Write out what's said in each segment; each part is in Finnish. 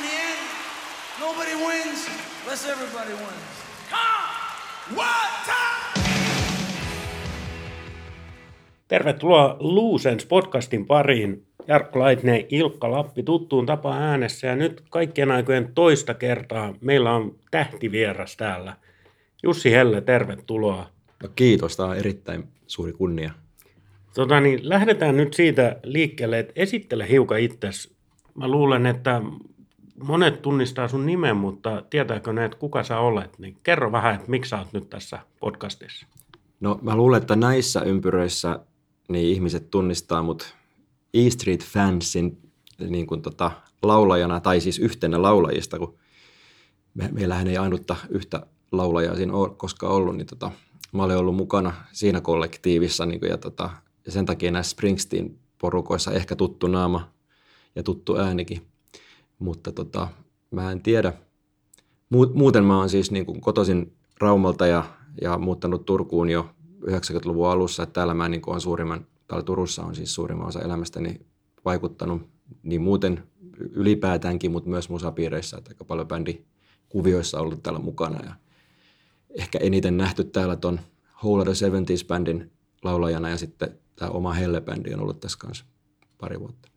in the end, nobody wins unless everybody wins. Come! What time? Tervetuloa Luusens podcastin pariin. Jarkko Laitne, Ilkka Lappi tuttuun tapaan äänessä ja nyt kaikkien aikojen toista kertaa meillä on tähtivieras täällä. Jussi Helle, tervetuloa. No kiitos, tämä on erittäin suuri kunnia. Tota, niin lähdetään nyt siitä liikkeelle, että esittele hiukan itsesi. Mä luulen, että monet tunnistaa sun nimen, mutta tietääkö ne, että kuka sä olet? Niin kerro vähän, että miksi sä oot nyt tässä podcastissa. No mä luulen, että näissä ympyröissä niin ihmiset tunnistaa mut E Street Fansin niin kuin tota, laulajana, tai siis yhtenä laulajista, kun me, meillähän ei ainutta yhtä laulajaa siinä ole koskaan ollut, niin tota, mä olen ollut mukana siinä kollektiivissa niin kuin, ja, tota, ja sen takia näissä Springsteen-porukoissa ehkä tuttu naama ja tuttu äänikin. Mutta tota, mä en tiedä. Muuten mä oon siis niin kuin kotoisin Raumalta ja, ja muuttanut Turkuun jo 90-luvun alussa, että täällä mä niin kuin on suurimman, täällä Turussa on siis suurimman osa elämästäni vaikuttanut niin muuten ylipäätäänkin, mutta myös musapiireissä, että aika paljon bändikuvioissa ollut täällä mukana ja ehkä eniten nähty täällä ton Whole of the 70s-bändin laulajana ja sitten tämä oma Helle-bändi on ollut tässä kanssa pari vuotta.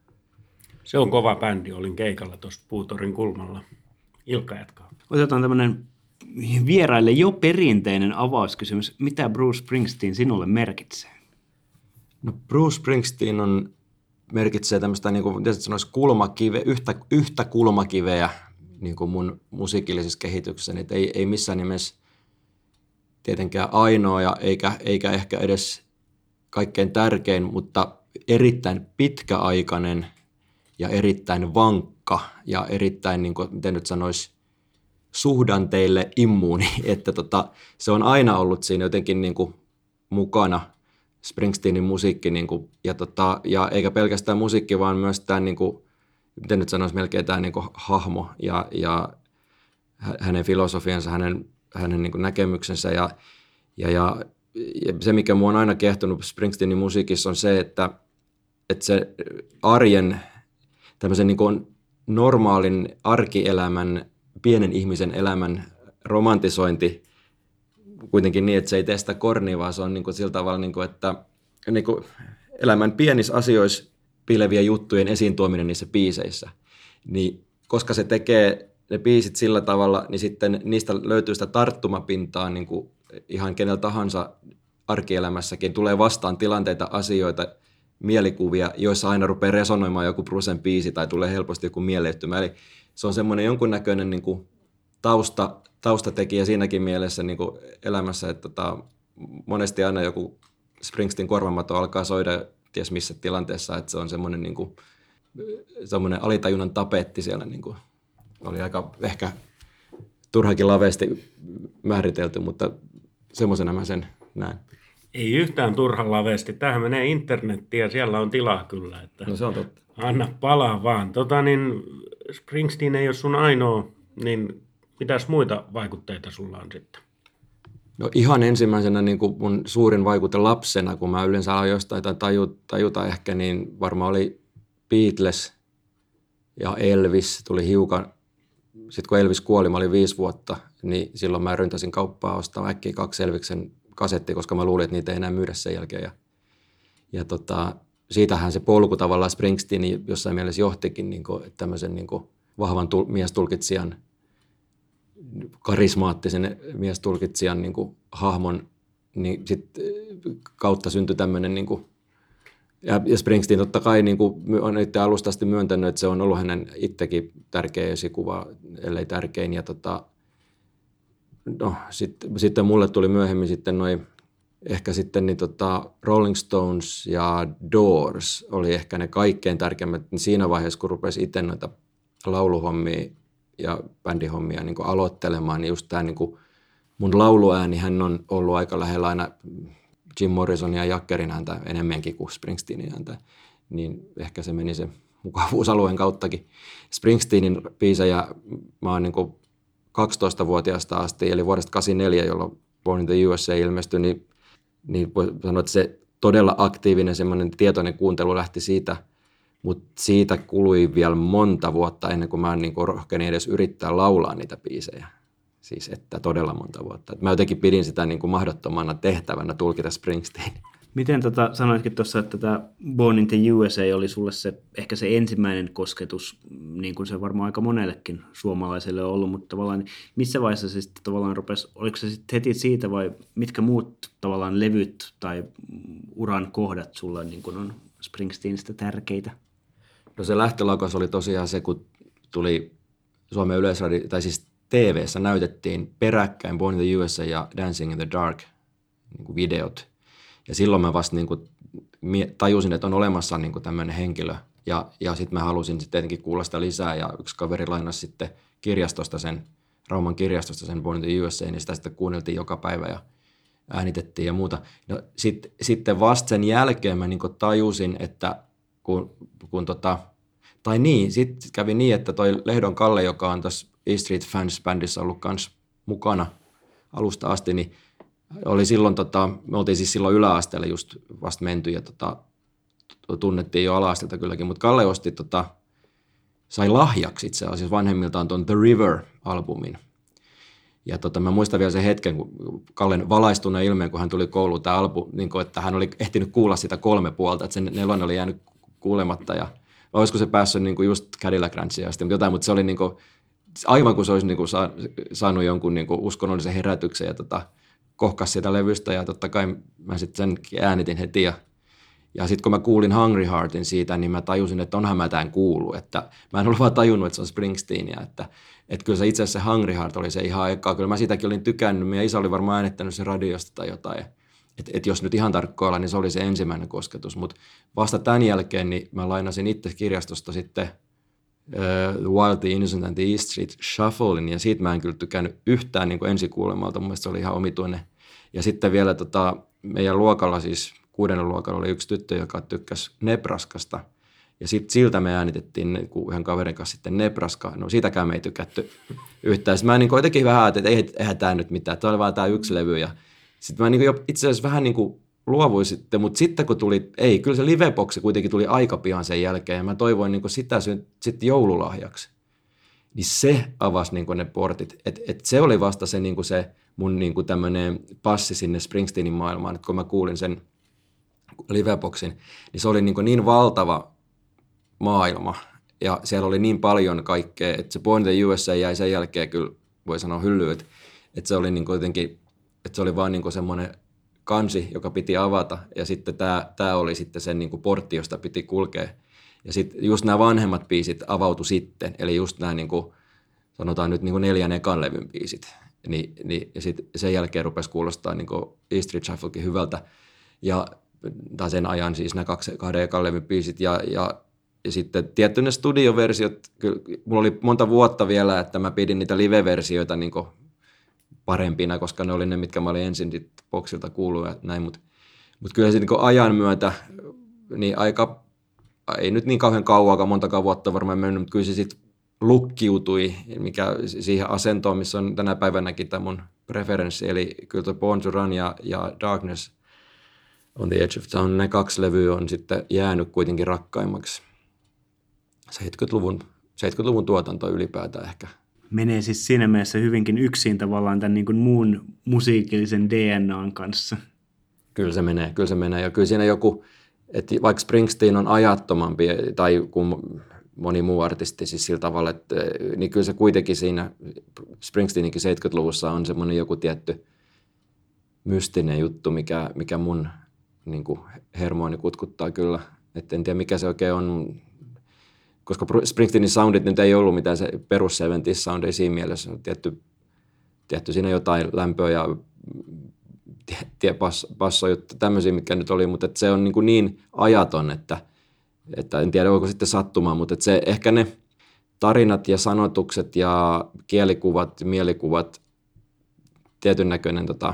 Se on kova bändi, olin keikalla tuossa Puutorin kulmalla. Ilkka jatkaa. Otetaan tämmöinen vieraille jo perinteinen avauskysymys. Mitä Bruce Springsteen sinulle merkitsee? No Bruce Springsteen on, merkitsee tämmöistä, niin kuin sanoisi, kulmakive, yhtä, yhtä kulmakiveä niin kuin mun musiikillisessa kehityksessä. Että ei, ei missään nimessä tietenkään ainoa ja eikä, eikä ehkä edes kaikkein tärkein, mutta erittäin pitkäaikainen ja erittäin vankka ja erittäin, niin kuin, miten nyt sanoisi, suhdanteille immuuni, että tota, se on aina ollut siinä jotenkin niin kuin mukana Springsteenin musiikki niin kuin, ja, tota, ja eikä pelkästään musiikki, vaan myös tämä, niin kuin, miten nyt sanoisi, melkein tämä niin kuin hahmo ja, ja hänen filosofiansa, hänen, hänen niin kuin näkemyksensä ja, ja, ja, ja se, mikä mua on aina kehtonut Springsteenin musiikissa on se, että, että se arjen, tämmöisen niin kuin normaalin arkielämän pienen ihmisen elämän romantisointi kuitenkin niin, että se ei tee sitä kornia, vaan se on niin kuin sillä tavalla, niin kuin, että niin kuin elämän pienissä asioissa pileviä juttujen esiin tuominen niissä biiseissä. Niin koska se tekee ne biisit sillä tavalla, niin sitten niistä löytyy sitä tarttumapintaa niin kuin ihan kenellä tahansa arkielämässäkin. Tulee vastaan tilanteita, asioita, mielikuvia, joissa aina rupeaa resonoimaan joku Brucen biisi tai tulee helposti joku mieleyhtymä. Eli se on semmoinen jonkunnäköinen niin kuin tausta, taustatekijä siinäkin mielessä niin kuin elämässä, että tota, monesti aina joku Springsteen korvamato alkaa soida ties missä tilanteessa, että se on semmoinen, niin kuin, semmoinen alitajunnan tapetti siellä. Niin kuin, oli aika ehkä turhakin laveesti määritelty, mutta semmoisena mä sen näen. Ei yhtään turhan laveesti. Tähän menee internettiin ja siellä on tilaa kyllä. Että no se on totta. Anna palaa vaan. Tota, niin Springsteen ei ole sun ainoa, niin mitäs muita vaikutteita sulla on sitten? No ihan ensimmäisenä niin kuin mun suurin vaikute lapsena, kun mä yleensä aloin jostain tajuta, tajuta ehkä, niin varmaan oli Beatles ja Elvis tuli hiukan. Sitten kun Elvis kuoli, mä olin viisi vuotta, niin silloin mä ryntäsin kauppaa ostaa äkkiä kaksi Elviksen kasettia, koska mä luulin, että niitä ei enää myydä sen jälkeen. Ja, ja tota, siitähän se polku tavallaan Springsteen jossain mielessä johtikin niin kuin, tämmöisen niin kuin vahvan tul- miestulkitsijan, karismaattisen miestulkitsijan niin kuin hahmon, niin sit kautta syntyi tämmöinen niin kuin, ja, ja Springsteen totta kai niin kuin on itse alusta asti myöntänyt, että se on ollut hänen itsekin tärkeä esikuva, ellei tärkein. Ja tota, no, sitten, sitten mulle tuli myöhemmin sitten noin ehkä sitten niin tota Rolling Stones ja Doors oli ehkä ne kaikkein tärkeimmät niin siinä vaiheessa, kun rupesi itse noita lauluhommia ja bändihommia niin kuin aloittelemaan, niin just tämä niin kuin mun lauluääni hän on ollut aika lähellä aina Jim Morrisonin ja Jackerin häntä enemmänkin kuin Springsteenin häntä, niin ehkä se meni se mukavuusalueen kauttakin. Springsteenin biisejä mä oon niin 12-vuotiaasta asti, eli vuodesta 84, jolloin Born in the USA ilmestyi, niin niin voi sanoa, että se todella aktiivinen semmoinen tietoinen kuuntelu lähti siitä mutta siitä kului vielä monta vuotta ennen kuin mä niin kuin rohkenin edes yrittää laulaa niitä biisejä. Siis että todella monta vuotta. Mä jotenkin pidin sitä niin kuin mahdottomana tehtävänä tulkita Springsteen. Miten tota, sanoitkin tuossa, että tämä Born in the USA oli sulle se, ehkä se ensimmäinen kosketus, niin kuin se varmaan aika monellekin suomalaiselle on ollut, mutta tavallaan niin missä vaiheessa se sitten tavallaan rupesi, oliko se sitten heti siitä vai mitkä muut tavallaan levyt tai uran kohdat sulla niin kuin on Springsteenistä tärkeitä? No se lähtölaukaus oli tosiaan se, kun tuli Suomen yleisradio, tai siis tv näytettiin peräkkäin Born in the USA ja Dancing in the Dark niin videot. Ja silloin mä vasta niin kuin tajusin, että on olemassa niin kuin tämmöinen henkilö. Ja, ja sitten mä halusin sitten tietenkin kuulla sitä lisää ja yksi kaveri lainasi sitten kirjastosta sen, Rauman kirjastosta sen Born the USA, niin sitä sitten kuunneltiin joka päivä ja äänitettiin ja muuta. No, sit, sitten vasta sen jälkeen mä niin tajusin, että kun, kun tota, tai niin, sitten kävi niin, että toi Lehdon Kalle, joka on tässä E Street Fans bändissä ollut kans mukana alusta asti, niin oli silloin, tota, me oltiin siis silloin yläasteella just vasta menty ja tota, tunnettiin jo ala kylläkin, mutta Kalle osti tota, sai lahjaksi itse asiassa vanhemmiltaan tuon The River-albumin. Ja tota, mä muistan vielä sen hetken, kun Kallen valaistuneen ilmeen, kun hän tuli kouluun tämä albu, niin kuin, että hän oli ehtinyt kuulla sitä kolme puolta, että sen nelonen oli jäänyt kuulematta ja olisiko se päässyt niin kuin just Cadillac Ranchia asti, mutta jotain, mutta se oli niin kuin, aivan kuin se olisi niin kuin saanut jonkun niin kuin uskonnollisen herätyksen ja tota, kohkas sitä levystä ja totta kai mä sitten sen äänitin heti ja ja sitten kun mä kuulin Hungry Heartin siitä, niin mä tajusin, että onhan mä tämän kuulu. Että mä en ollut vaan tajunnut, että se on Springsteenia. Että, että kyllä se itse asiassa Hungry Heart oli se ihan aikaa. Kyllä mä siitäkin olin tykännyt. Meidän isä oli varmaan äänettänyt se radiosta tai jotain. Että et jos nyt ihan tarkkoilla, niin se oli se ensimmäinen kosketus. Mutta vasta tämän jälkeen niin mä lainasin itse kirjastosta sitten The Wild, The Innocent and the East Street Shufflein, ja siitä mä en kyllä tykännyt yhtään niin ensikuulemalta. Mun mielestä se oli ihan omituinen. Ja sitten vielä tota, meidän luokalla siis kuudennella luokalla oli yksi tyttö, joka tykkäsi Nebraskasta. Ja sitten siltä me äänitettiin niin yhden kaverin kanssa sitten Nebraska. No siitäkään me ei tykätty yhtään. Sitten mä niin jotenkin vähän että ei, eihän tämä nyt mitään, tämä oli vaan tämä yksi levy. Ja sitten mä niin jo itse asiassa vähän niin kuin luovuin sitten, mutta sitten kun tuli, ei, kyllä se liveboksi kuitenkin tuli aika pian sen jälkeen. Ja mä toivoin niin sitä sitten joululahjaksi. Niin se avasi niin ne portit. Et, et se oli vasta se, niin se mun niin tämmöinen passi sinne Springsteenin maailmaan, että kun mä kuulin sen – liveboxin, niin se oli niin, niin valtava maailma ja siellä oli niin paljon kaikkea, että se Point the USA jäi sen jälkeen kyllä, voi sanoa hyllyyn, että, että se oli niin jotenkin, että se oli vaan niin semmoinen kansi, joka piti avata ja sitten tämä, tämä oli sitten sen niin portti, josta piti kulkea. Ja sitten just nämä vanhemmat biisit avautu sitten, eli just nämä niin kuin, sanotaan nyt niin kuin neljän ekan levyn biisit. Niin, niin, ja sitten sen jälkeen rupesi kuulostaa niin kuin East Street Shufflekin hyvältä. Ja tai sen ajan siis nämä kaksi, kahden ekan levyn biisit ja, ja, ja sitten tietty ne studioversiot, kyllä, mulla oli monta vuotta vielä, että mä pidin niitä live-versioita niin parempina, koska ne oli ne, mitkä mä olin ensin boksilta kuullut ja näin, mutta mut kyllä se niin ajan myötä, niin aika, ei nyt niin kauhean kauan, monta vuotta varmaan mennyt, mutta kyllä se sitten lukkiutui mikä siihen asentoon, missä on tänä päivänäkin tämä mun preferenssi, eli kyllä tuo Born to Run ja, ja Darkness – On the Edge of Town, ne kaksi levyä on sitten jäänyt kuitenkin rakkaimmaksi 70-luvun, 70-luvun tuotanto ylipäätään ehkä. Menee siis siinä mielessä hyvinkin yksin tavallaan tämän niin kuin muun musiikillisen DNAn kanssa. Kyllä se menee, kyllä se menee. Ja kyllä siinä joku, että vaikka Springsteen on ajattomampi tai kuin moni muu artisti siis sillä tavalla, että, niin kyllä se kuitenkin siinä Springsteeninkin 70-luvussa on semmoinen joku tietty mystinen juttu, mikä, mikä mun niin kuin hermoini kutkuttaa kyllä. Et en tiedä mikä se oikein on, koska Springsteenin soundit nyt ei ollut mitään se perus 70 sound, ei siinä mielessä. On tietty, tietty siinä jotain lämpöä ja tie, passo, juttu, tämmöisiä, mitkä nyt oli, mutta se on niin, kuin niin ajaton, että, että en tiedä, voiko sitten sattumaan, mutta se ehkä ne tarinat ja sanotukset ja kielikuvat, mielikuvat, tietyn näköinen tota,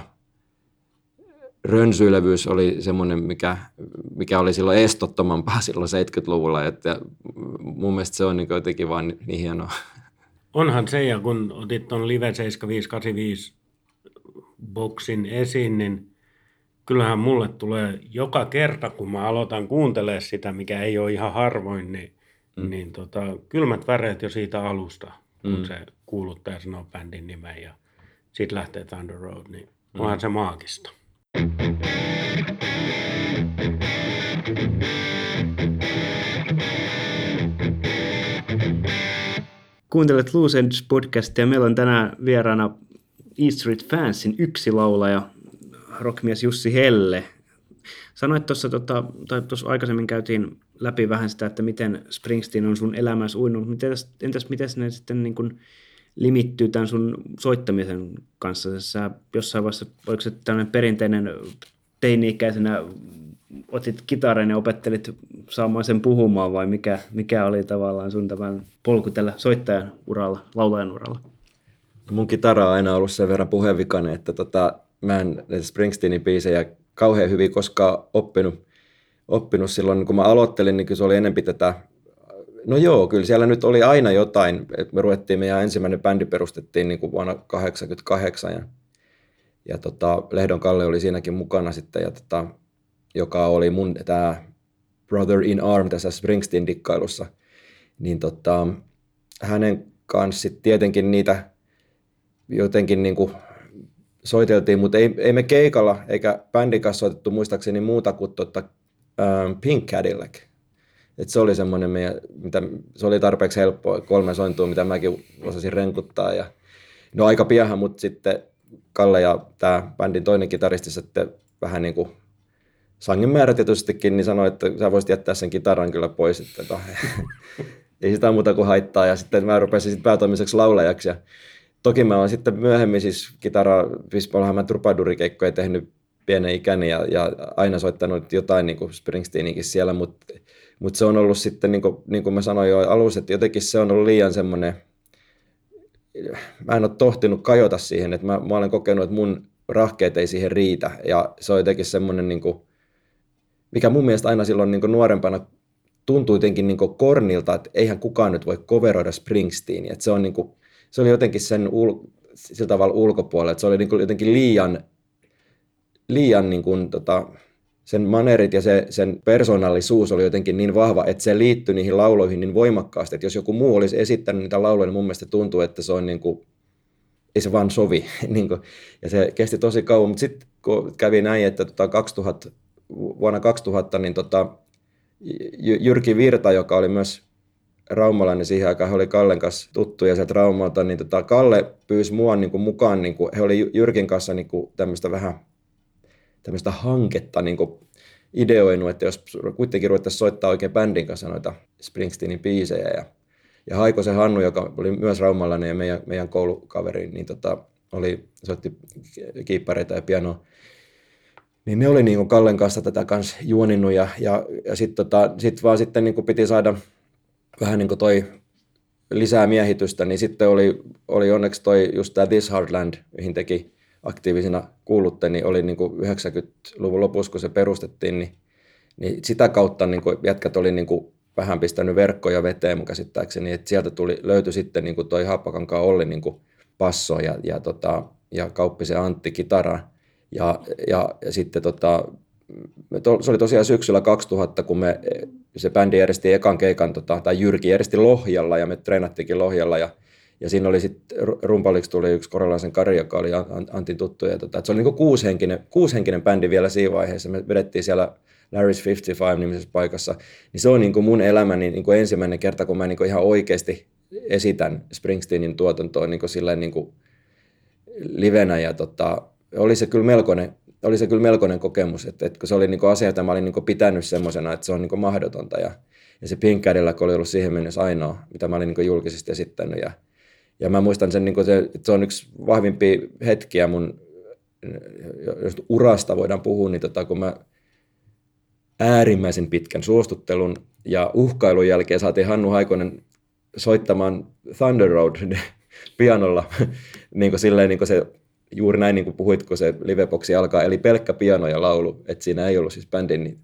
rönsyilevyys oli semmoinen, mikä, mikä oli silloin estottomampaa silloin 70-luvulla, että mun mielestä se on niin jotenkin vaan niin hienoa. Onhan se, ja kun otit tuon Live 7585 boksin esiin, niin kyllähän mulle tulee joka kerta, kun mä aloitan kuuntelemaan sitä, mikä ei ole ihan harvoin, niin, mm. niin tota, kylmät väreet jo siitä alusta, kun mm. se kuuluttaja sanoo bändin nimen ja sitten lähtee Thunder Road, niin mm. onhan se maagista. Kuuntelet Loose Ends podcastia. Meillä on tänään vieraana E Street Fansin yksi laulaja, rockmies Jussi Helle. Sanoit tuossa, tota, tai tuossa aikaisemmin käytiin läpi vähän sitä, että miten Springsteen on sun elämässä uinut. Entäs, entäs miten ne sitten niin kuin limittyy tämän sun soittamisen kanssa? Sä jossain vaiheessa, oliko se tämmöinen perinteinen teini-ikäisenä otit kitaran ja opettelit saamaan sen puhumaan vai mikä, mikä oli tavallaan sun tämän polku tällä soittajan uralla, laulajan uralla? Mun kitara on aina ollut sen verran puheenvikainen, että tota, mä en Springsteenin biisejä kauhean hyvin koskaan oppinut, oppinut silloin, kun mä aloittelin, niin se oli enempi tätä No joo, kyllä siellä nyt oli aina jotain. että me ruvettiin, meidän ensimmäinen bändi perustettiin niin kuin vuonna 1988 ja, ja tota, Lehdon Kalle oli siinäkin mukana sitten, ja tota, joka oli mun tämä Brother in Arm tässä Springsteen-dikkailussa. Niin tota, hänen kanssa tietenkin niitä jotenkin niin kuin soiteltiin, mutta ei, ei me keikalla eikä bändin kanssa soitettu muistaakseni muuta kuin tota, ähm, Pink Cadillac. Et se oli semmoinen, mitä, se oli tarpeeksi helppoa, kolme sointua, mitä mäkin osasin renkuttaa. Ja, no aika piahan, mutta sitten Kalle ja tämä bändin toinen kitaristi sitten vähän niin kuin sangin määrätietoisestikin, niin sanoi, että sä voisit jättää sen kitaran kyllä pois, että ei sitä muuta kuin haittaa. Ja sitten mä rupesin sitten päätoimiseksi laulajaksi ja Toki mä oon sitten myöhemmin siis kitara, siis mä trupadurikeikkoja tehnyt pienen ikäni ja, ja aina soittanut jotain niin kuin Springsteenikin siellä, mutta mut se on ollut sitten, niin kuin, niin kuin mä sanoin jo alussa, että jotenkin se on ollut liian semmoinen, mä en ole tohtinut kajota siihen, että mä, mä olen kokenut, että mun rahkeet ei siihen riitä. Ja se on jotenkin semmoinen, niin kuin, mikä mun mielestä aina silloin niin kuin nuorempana tuntui jotenkin niin kuin kornilta, että eihän kukaan nyt voi coveroida Springsteenia, että se on niin kuin, se oli jotenkin sen ul, sillä tavalla ulkopuolella, että se oli niin kuin jotenkin liian, liian niin kuin, tota, sen manerit ja se, sen persoonallisuus oli jotenkin niin vahva, että se liittyi niihin lauloihin niin voimakkaasti, että jos joku muu olisi esittänyt niitä lauloja, niin mun mielestä tuntuu, että se on niin kuin, ei se vaan sovi. niin ja se kesti tosi kauan, mutta sitten kun kävi näin, että tota 2000, vuonna 2000 niin tota, Jyrki Virta, joka oli myös raumalainen siihen aikaan, he oli Kallen kanssa tuttuja sieltä Raumalta, niin tota, Kalle pyysi mua niin kuin mukaan, niin kuin, he oli Jyrkin kanssa niin kuin, tämmöistä vähän tämmöistä hanketta niin kuin, ideoinut, että jos kuitenkin ruvettaisiin soittaa oikein bändin kanssa noita Springsteenin biisejä ja, ja Haikosen Hannu, joka oli myös raumalainen ja meidän, meidän koulukaveri, niin tota, oli, soitti kiippareita ja pianoa, niin ne oli niin kuin Kallen kanssa tätä kanssa juoninnut ja, ja, ja sitten tota, sit vaan sitten niin kuin piti saada vähän niin kuin toi lisää miehitystä, niin sitten oli, oli onneksi toi just tämä This Heartland, mihin teki aktiivisina kuulutte, niin oli niin kuin 90-luvun lopussa, kun se perustettiin, niin, niin sitä kautta niin kuin jätkät oli niin kuin vähän pistänyt verkkoja veteen mun käsittääkseni, että sieltä tuli, löytyi sitten niin kuin toi Haappakankaan Olli niin kuin passo ja, ja, tota, ja Kauppisen Antti kitara. Ja, ja, ja sitten tota, se oli tosiaan syksyllä 2000, kun me, se bändi järjesti ekan keikan, tota, tai Jyrki järjesti Lohjalla, ja me treenattiinkin Lohjalla, ja, ja siinä oli sitten, rumpaliksi tuli yksi korelaisen Kari, joka oli Antin tuttu, ja tota, se oli niin kuushenkinen, kuushenkinen bändi vielä siinä vaiheessa, me vedettiin siellä Larry's 55-nimisessä paikassa, niin se on niin kuin mun elämäni niin kuin ensimmäinen kerta, kun mä niin kuin ihan oikeasti esitän Springsteenin tuotantoa niin kuin silleen niin kuin livenä, ja tota, oli se kyllä melkoinen, oli se kyllä melkoinen kokemus, että, että se oli niin asia, jota mä olin niin pitänyt semmoisena, että se on niin mahdotonta. Ja, ja se Pink Cadillac oli ollut siihen mennessä ainoa, mitä mä olin niin julkisesti esittänyt. Ja, ja mä muistan sen, niin kuin se, että se on yksi vahvimpia hetkiä mun, jos urasta voidaan puhua, niin tota, kun mä äärimmäisen pitkän suostuttelun ja uhkailun jälkeen saatiin Hannu Haikonen soittamaan Thunder Road pianolla. Niin kuin silleen, niin kuin se juuri näin niin kuin puhuit, kun se liveboksi alkaa, eli pelkkä piano ja laulu, että siinä ei ollut siis bändin, niin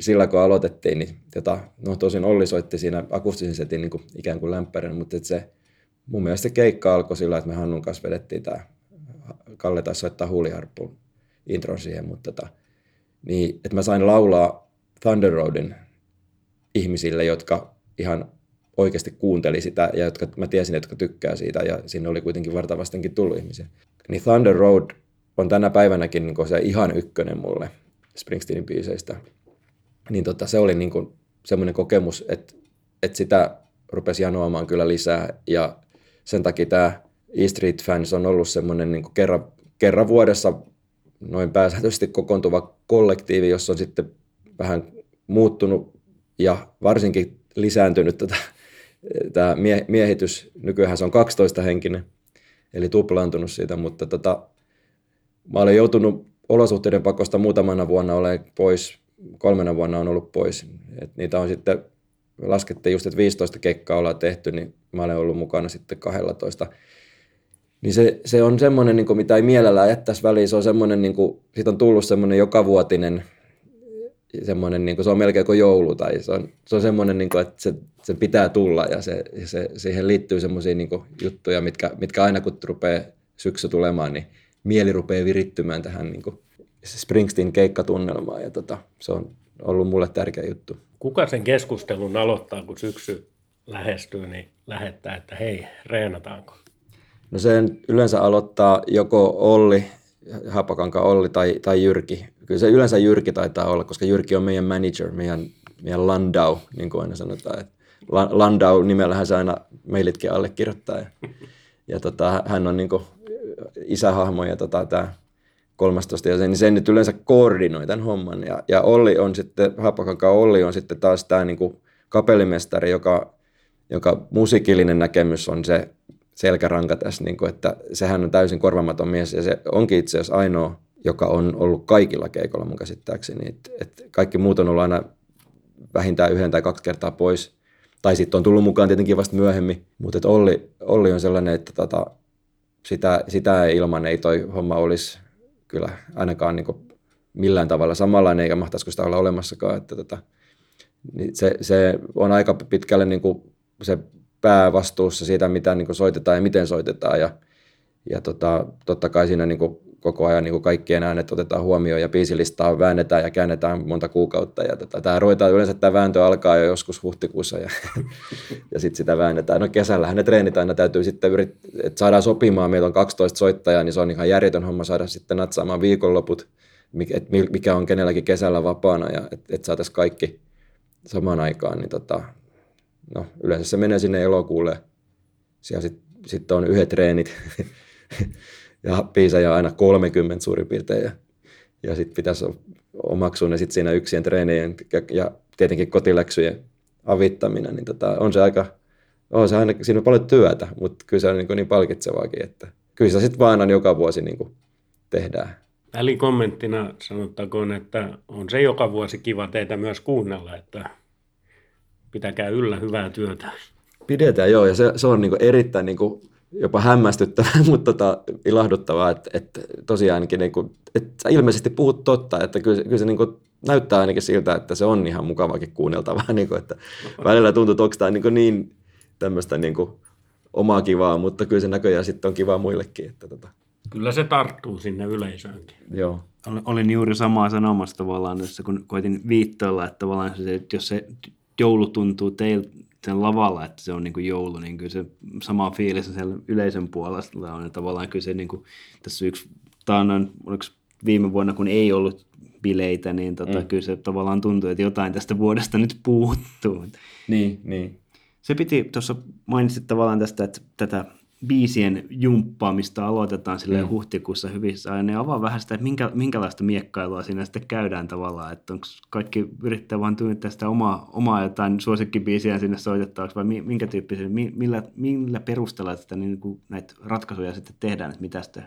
sillä kun aloitettiin, niin tota, no tosin Olli soitti siinä akustisen setin niin kuin ikään kuin lämpärin, mutta se, mun mielestä keikka alkoi sillä, että me Hannun kanssa vedettiin tämä, Kalle taisi soittaa huuliharppuun intron siihen, mutta tota, niin että mä sain laulaa Thunder Roadin ihmisille, jotka ihan oikeasti kuunteli sitä ja jotka mä tiesin, jotka tykkää siitä ja sinne oli kuitenkin vartavastenkin tullut ihmisiä. Niin Thunder Road on tänä päivänäkin niin se ihan ykkönen mulle Springsteenin biiseistä. Niin tota, se oli niin semmoinen kokemus, että, että sitä rupesi janoamaan kyllä lisää ja sen takia tämä E Street Fans on ollut semmoinen niin kerran, kerran vuodessa noin pääsääntöisesti kokoontuva kollektiivi, jossa on sitten vähän muuttunut ja varsinkin lisääntynyt tätä, tämä miehitys. Nykyään se on 12 henkinen, eli tuplaantunut siitä, mutta tota, mä olen joutunut olosuhteiden pakosta muutamana vuonna olemaan pois, kolmena vuonna on ollut pois. Et niitä on sitten, laskettiin just, että 15 kekkaa ollaan tehty, niin mä olen ollut mukana sitten 12. Niin se, se on semmoinen, niin mitä ei mielellään jättäisi väliin. Se on semmoinen, niin kuin, siitä on tullut semmoinen jokavuotinen, semmoinen, niin kuin, se on melkein kuin joulu. Tai se on, se on semmoinen, niin kuin, että se, se pitää tulla ja se, se, siihen liittyy semmoisia niin juttuja, mitkä, mitkä aina kun rupeaa syksy tulemaan, niin mieli rupeaa virittymään tähän niin kuin Springsteen keikkatunnelmaan. Ja tota, se on ollut mulle tärkeä juttu. Kuka sen keskustelun aloittaa, kun syksy lähestyy, niin lähettää, että hei, reenataanko? No sen yleensä aloittaa joko Olli, Hapakanka Olli tai, tai Jyrki. Kyllä se yleensä Jyrki taitaa olla, koska Jyrki on meidän manager, meidän, meidän Landau, niin kuin aina sanotaan. Et Landau nimellähän se aina meilitkin allekirjoittaa. Ja, ja tota, hän on niin kuin isähahmo ja tota, tämä 13 ja sen, niin sen nyt yleensä koordinoi tämän homman. Ja, ja Olli on sitten, Hapakanka Olli on sitten taas tämä niin kapellimestari, joka, joka musiikillinen näkemys on se selkäranka tässä, niin kuin, että sehän on täysin korvamaton mies ja se onkin itse asiassa ainoa, joka on ollut kaikilla keikolla mun käsittääkseni. Et, et kaikki muut on ollut aina vähintään yhden tai kaksi kertaa pois. Tai sitten on tullut mukaan tietenkin vasta myöhemmin. Mutta Olli, Olli on sellainen, että tota, sitä, sitä ilman ei toi homma olisi kyllä ainakaan niin millään tavalla samanlainen, eikä mahtaisiko sitä olla olemassakaan. Että tota, niin se, se on aika pitkälle niin kuin se päävastuussa siitä, mitä niin kuin soitetaan ja miten soitetaan. Ja, ja tota, totta kai siinä niin kuin koko ajan niin kuin kaikkien äänet otetaan huomioon ja biisilistaa väännetään ja käännetään monta kuukautta. Ja tota, tämä ruvetaan yleensä tämä vääntö alkaa jo joskus huhtikuussa ja, ja sitten sitä väännetään. No kesällähän ne treenit aina täytyy sitten yrittää, että saadaan sopimaan. Meillä on 12 soittajaa, niin se on ihan järjetön homma saada sitten natsaamaan viikonloput, mikä on kenelläkin kesällä vapaana ja että et saataisiin kaikki samaan aikaan. Niin tota, no, yleensä se menee sinne elokuulle. Siellä sitten sit on yhdet treenit ja biisejä aina 30 suurin piirtein. Ja, ja sitten pitäisi omaksua ne sitten siinä yksien treenien ja, ja tietenkin kotiläksyjen avittaminen, niin tota, on se aika, on se aina, siinä on paljon työtä, mutta kyllä se on niin, niin palkitsevaakin, että kyllä se sitten vaan aina joka vuosi niin kuin tehdään. Välikommenttina sanottakoon, että on se joka vuosi kiva teitä myös kuunnella, että pitäkää yllä hyvää työtä. Pidetään, joo, ja se, se on niin erittäin niin kuin jopa hämmästyttävää, mutta tota, ilahduttavaa, että, että tosiaankin niin kuin, että sä ilmeisesti puhut totta, että kyllä, kyllä se niin kuin, näyttää ainakin siltä, että se on ihan mukavakin kuunneltavaa, niin kuin, että välillä tuntuu, että onko tämä niin, niin tämmöistä niin kuin, omaa kivaa, mutta kyllä se näköjään sitten on kivaa muillekin. Että, tota. Kyllä se tarttuu sinne yleisöönkin. Joo. Olin juuri samaa sanomassa tavallaan, kun koitin viittoilla, että tavallaan se, että jos se joulu tuntuu teiltä sen lavalla, että se on niin kuin joulu, niin kyllä se sama fiilis siellä yleisön puolesta on. Ja tavallaan kyllä se niin kuin, tässä yksi taannoin, oliko viime vuonna, kun ei ollut bileitä, niin tota, mm. kyllä se tavallaan tuntuu, että jotain tästä vuodesta nyt puuttuu. Niin, niin. Se piti, tuossa mainitsit tavallaan tästä, että tätä biisien jumppaamista aloitetaan sille mm. huhtikuussa hyvissä ajan, niin avaa vähän sitä, että minkä, minkälaista miekkailua siinä sitten käydään tavallaan, että onko kaikki yrittää vaan tuntea sitä omaa, omaa jotain suosikkibiisiä sinne soitettavaksi, vai minkä tyyppisiä, millä, millä perusteella sitä niin kuin näitä ratkaisuja sitten tehdään, että mitä sitten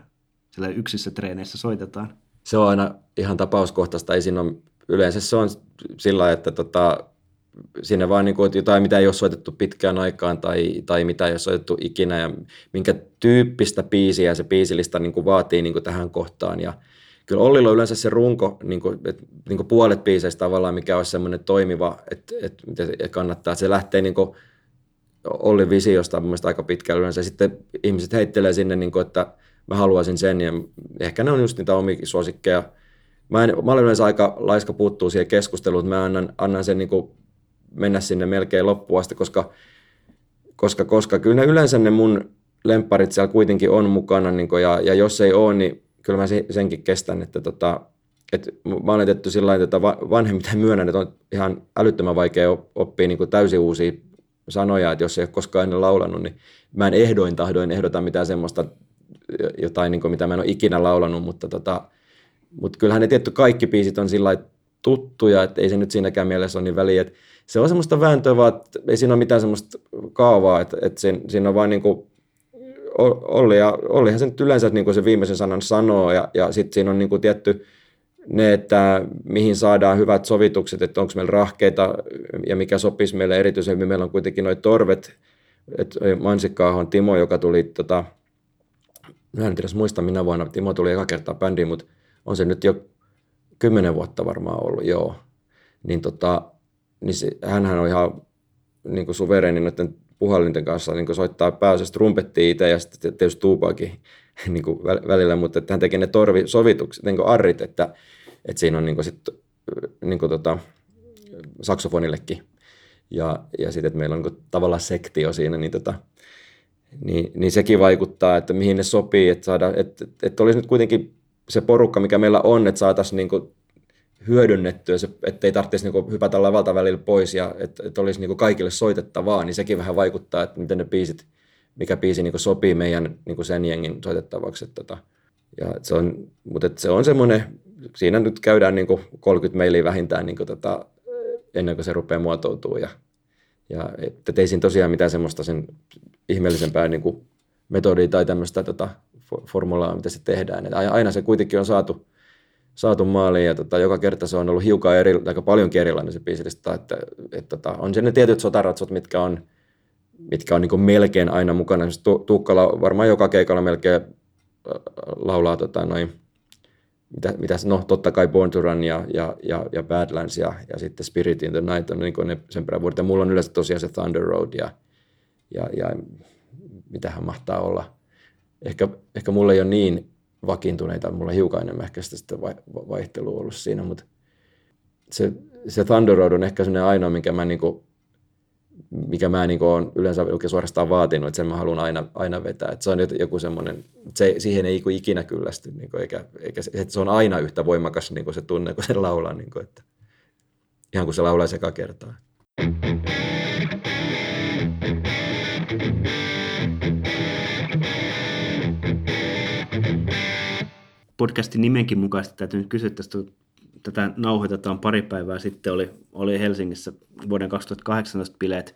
siellä yksissä treeneissä soitetaan? Se on aina ihan tapauskohtaista, ei siinä ole, yleensä se on sillä että tota, siinä vaan niin kuin, että jotain, mitä ei ole soitettu pitkään aikaan tai, tai mitä ei ole soitettu ikinä ja minkä tyyppistä biisiä se biisilista niin kuin vaatii niin kuin tähän kohtaan. Ja kyllä Ollilla on yleensä se runko, niin kuin, että, niin kuin puolet biiseistä tavallaan, mikä olisi semmoinen toimiva, että, että, että kannattaa, että se lähtee niin kuin Ollin visiosta mun aika pitkälle yleensä. Sitten ihmiset heittelee sinne, niin kuin, että mä haluaisin sen ja ehkä ne on just niitä omia suosikkeja, mä, en, mä olen yleensä aika laiska puuttuu siihen keskusteluun, että mä annan, annan sen niin kuin mennä sinne melkein loppuun asti, koska, koska, koska kyllä ne yleensä ne mun lempparit siellä kuitenkin on mukana, niin kuin, ja, ja jos ei ole, niin kyllä mä senkin kestän, että tota, että mä olen tehty sillä lailla, että vanhemmiten myönnän, että on ihan älyttömän vaikea oppia niin täysin uusia sanoja, että jos ei ole koskaan ennen laulanut, niin mä en ehdoin tahdoin ehdota mitään semmoista jotain, niin kuin, mitä mä en ole ikinä laulanut, mutta, tota, mutta kyllähän ne tietty kaikki biisit on sillä tuttuja, että ei se nyt siinäkään mielessä ole niin väliä, että se on semmoista vääntöä vaan, että ei siinä ole mitään semmoista kaavaa, että, että siinä, siinä on vain niin kuin Olli, ja Ollihan se nyt yleensä niin kuin se viimeisen sanan sanoo, ja, ja sitten siinä on niin kuin tietty ne, että mihin saadaan hyvät sovitukset, että onko meillä rahkeita ja mikä sopisi meille erityisemmin. Meillä on kuitenkin noin torvet, että Mansikkaahon Timo, joka tuli, tota, mä en tiedä muista minä vuonna, Timo tuli eka kertaa bändiin, mutta on se nyt jo kymmenen vuotta varmaan ollut, joo. Niin, tota, niin se, hänhän on ihan niin kuin suvereeni noiden puhallinten kanssa niin kuin soittaa pääasiassa trumpettia itse ja sitten tietysti tuupaakin niin kuin välillä, mutta että hän teki ne torvisovitukset, niin kuin arrit, että, että siinä on niin kuin sit, niin kuin tota, saksofonillekin. Ja, ja sitten, että meillä on niin tavallaan sektio siinä, niin, tota, niin, niin sekin vaikuttaa, että mihin ne sopii, että, saada, että, että olisi nyt kuitenkin se porukka, mikä meillä on, että saataisiin niin kuin hyödynnettyä, se, ettei tarvitsisi niin hypätä lavalta välillä pois ja että, että olisi niin kaikille soitettavaa, niin sekin vähän vaikuttaa, että miten ne biisit, mikä biisi niin sopii meidän niin sen jengin soitettavaksi. Että, tota, ja että se on, mutta että se on semmoinen, siinä nyt käydään niin 30 mailia vähintään niin kuin, tota, ennen kuin se rupeaa muotoutumaan. Ja, ja että ei siinä tosiaan mitään semmoista sen ihmeellisempää niin metodia tai tämmöistä tota, formulaa, mitä se tehdään. Että aina se kuitenkin on saatu, saatu maaliin ja tota, joka kerta se on ollut hiukan eri, aika paljon erilainen se biisilista, että, että tota, on se ne tietyt sotaratsot, mitkä on, mitkä on niin melkein aina mukana. Tu, Tuukkala varmaan joka keikalla melkein laulaa tota, noin, mitä, mitä, no totta kai Born to Run ja, ja, ja, ja Badlands ja, ja sitten Spirit in the Night on niin ne sen bravuudet. Ja mulla on yleensä tosiaan se Thunder Road ja, ja, ja mitähän mahtaa olla. Ehkä, ehkä mulla ei ole niin vakiintuneita, mulla on hiukan enemmän ehkä sitä vaihtelua ollut siinä, mutta se, se Thunder Road on ehkä sellainen ainoa, mikä mä, niinku, mikä mä niinku on yleensä oikein suorastaan vaatinut, että sen mä haluan aina, aina vetää. Että se on joku semmoinen, se, siihen ei ikinä kyllästy, niinku, eikä, eikä, että se on aina yhtä voimakas niinku se tunne, kun se laulaa, niinku, että, ihan kuin se laulaa sekä kertaa. Podcastin nimenkin mukaisesti täytyy nyt kysyä tästä, tätä nauhoitetaan pari päivää sitten, oli, oli Helsingissä vuoden 2018 bileet.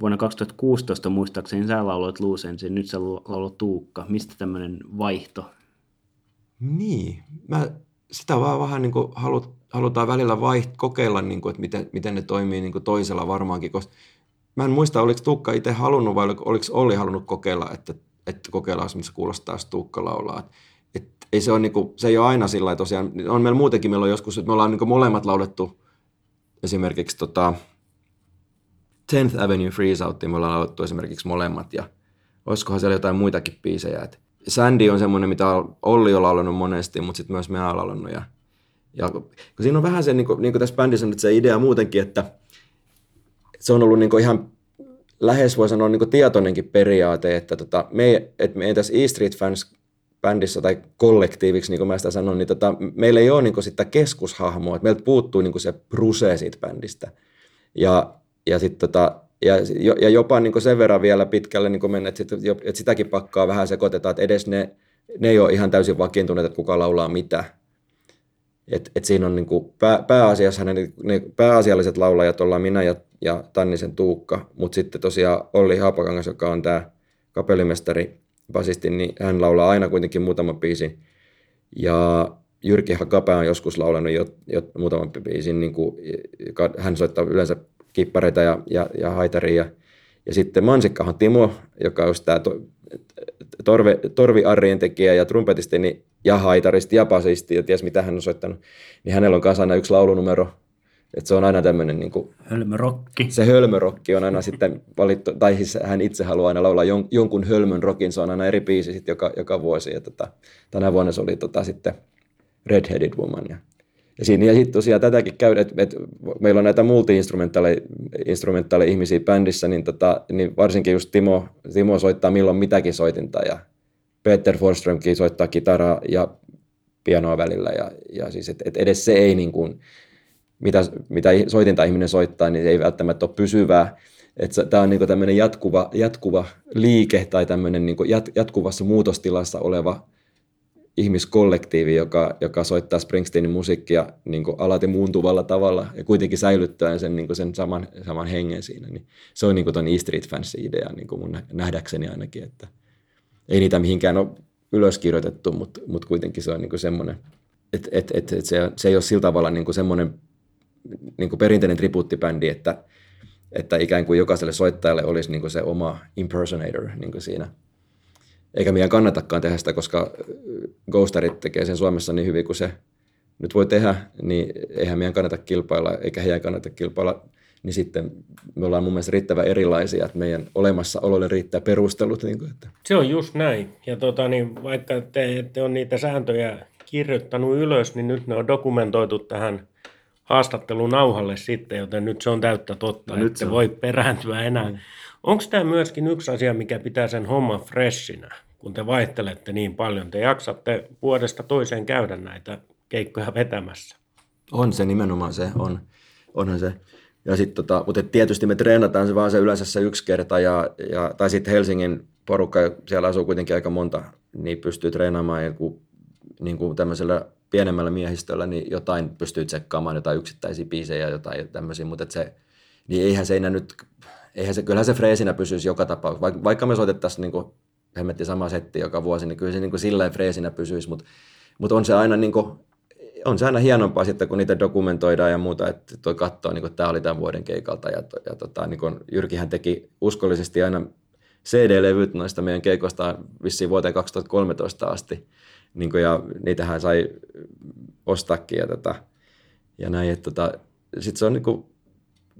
Vuonna 2016 muistaakseni sä lauloit Luusensin, nyt sä lauloit Tuukka. Mistä tämmöinen vaihto? Niin, mä sitä vaan vähän niin kuin halut, halutaan välillä vaiht, kokeilla, niin kuin, että miten, miten ne toimii niin kuin toisella varmaankin, koska mä en muista, oliko Tuukka itse halunnut vai oliko Olli halunnut kokeilla, että, että kokeillaan, missä kuulostaa, Tuukka laulaa ei se, ole, niin kuin, se ei ole aina sillä tosiaan. On meillä muutenkin, meillä on joskus, että me ollaan niin molemmat laulettu esimerkiksi tota, 10th Avenue Freeze Out, me ollaan laulettu esimerkiksi molemmat ja olisikohan siellä jotain muitakin biisejä. Et Sandy on semmoinen, mitä Olli on laulanut monesti, mutta sitten myös me ollaan laulanut. Ja, ja kun siinä on vähän se, niin kuin, niin kuin tässä bändissä nyt se idea muutenkin, että se on ollut niin kuin ihan lähes voi sanoa niin kuin tietoinenkin periaate, että tota, me, että me tässä E Street Fans bändissä tai kollektiiviksi, niin kuin mä sitä sanon, niin tota, meillä ei ole niin kuin sitä keskushahmoa, että meiltä puuttuu niin kuin se bruse siitä bändistä. Ja, ja, sit tota, ja, ja jopa niin kuin sen verran vielä pitkälle niin mennä, että, sit, että sitäkin pakkaa vähän sekoitetaan, että edes ne, ne ei ole ihan täysin vakiintuneet, että kuka laulaa mitä. Et, et siinä on niin kuin pää, pääasiassa ne, ne pääasialliset laulajat ollaan minä ja, ja Tannisen Tuukka, mutta sitten tosiaan Olli Haapakangas, joka on tämä kapellimestari, basisti, niin hän laulaa aina kuitenkin muutama biisi. Ja Jyrki Hakapää on joskus laulanut jo, jo muutaman biisin, niin kuin, hän soittaa yleensä kippareita ja, ja, ja haitaria. Ja, ja sitten Mansikkahan Timo, joka on tämä to, torve, torviarrien tekijä ja trumpetisti niin, ja haitaristi ja basisti ja ties mitä hän on soittanut, niin hänellä on kanssa aina yksi laulunumero, että se on aina tämmöinen... Niin kuin, hölmörokki. Se hölmörokki on aina sitten valittu, tai siis hän itse haluaa aina laulaa jon, jonkun hölmön rokin, se on aina eri biisi sitten joka, joka vuosi. Ja tota, tänä vuonna se oli tota, sitten Redheaded Woman. Ja Ja, siinä, ja sitten tosiaan tätäkin käy, että et meillä on näitä multi-instrumentaaleja ihmisiä bändissä, niin, tota, niin varsinkin just Timo, Timo soittaa milloin mitäkin soitinta ja Peter Forströmkin soittaa kitaraa ja pianoa välillä. Ja, ja siis, että et edes se ei niin kuin, mitä, mitä soitinta ihminen soittaa, niin se ei välttämättä ole pysyvää. Tämä on niin tämmöinen jatkuva, jatkuva liike tai tämmöinen niin jat, jatkuvassa muutostilassa oleva ihmiskollektiivi, joka, joka soittaa Springsteenin musiikkia niin kuin alati muuntuvalla tavalla ja kuitenkin säilyttäen sen, niin kuin sen saman, saman hengen siinä. Niin se on niin tuon E Street Fansin idea niin kuin mun nähdäkseni ainakin, että ei niitä mihinkään ole ylöskirjoitettu, mutta, mutta kuitenkin se on niin semmoinen, että et, et, et se, se ei ole sillä tavalla niin kuin semmoinen niin kuin perinteinen tribuuttibändi, että, että ikään kuin jokaiselle soittajalle olisi niin kuin se oma impersonator niin kuin siinä – eikä meidän kannatakaan tehdä sitä, koska ghostarit tekee sen Suomessa niin hyvin kuin se nyt voi tehdä, niin eihän meidän kannata kilpailla, eikä heidän kannata kilpailla, niin sitten me ollaan mun mielestä riittävän erilaisia, että meidän olemassaololle riittää perustelut. Niin kuin, että. Se on just näin. Ja tota, niin vaikka te ette ole niitä sääntöjä kirjoittanut ylös, niin nyt ne on dokumentoitu tähän haastattelunauhalle sitten, joten nyt se on täyttä totta, no, että se voi perääntyä enää. Mm. Onko tämä myöskin yksi asia, mikä pitää sen homman freshinä, kun te vaihtelette niin paljon? Te jaksatte vuodesta toiseen käydä näitä keikkoja vetämässä. On se nimenomaan se, on, onhan se. Ja sit tota, mutta tietysti me treenataan se vaan se yleensä se yksi kerta, ja, ja, tai sitten Helsingin porukka, siellä asuu kuitenkin aika monta, niin pystyy treenaamaan joku, niin kuin tämmöisellä pienemmällä miehistöllä, niin jotain pystyy tsekkaamaan, jotain yksittäisiä biisejä, jotain tämmöisiä, mutta se, niin eihän se nyt eihän se, kyllähän se freesinä pysyisi joka tapauksessa. Vaikka, vaikka me soitettaisiin niin kuin, hemmetti sama setti joka vuosi, niin kyllä se niin kuin silleen freesinä pysyisi, mutta, mutta on se aina niin kuin, on se aina hienompaa sitten, kun niitä dokumentoidaan ja muuta, että toi katsoo, niin tämä oli tämän vuoden keikalta. Ja, ja tota, niin kuin Jyrkihän teki uskollisesti aina CD-levyt noista meidän keikoista vissiin vuoteen 2013 asti. Niin kuin, ja niitähän sai ostakin ja, tota, ja näin. Tota, sitten se on niin kuin,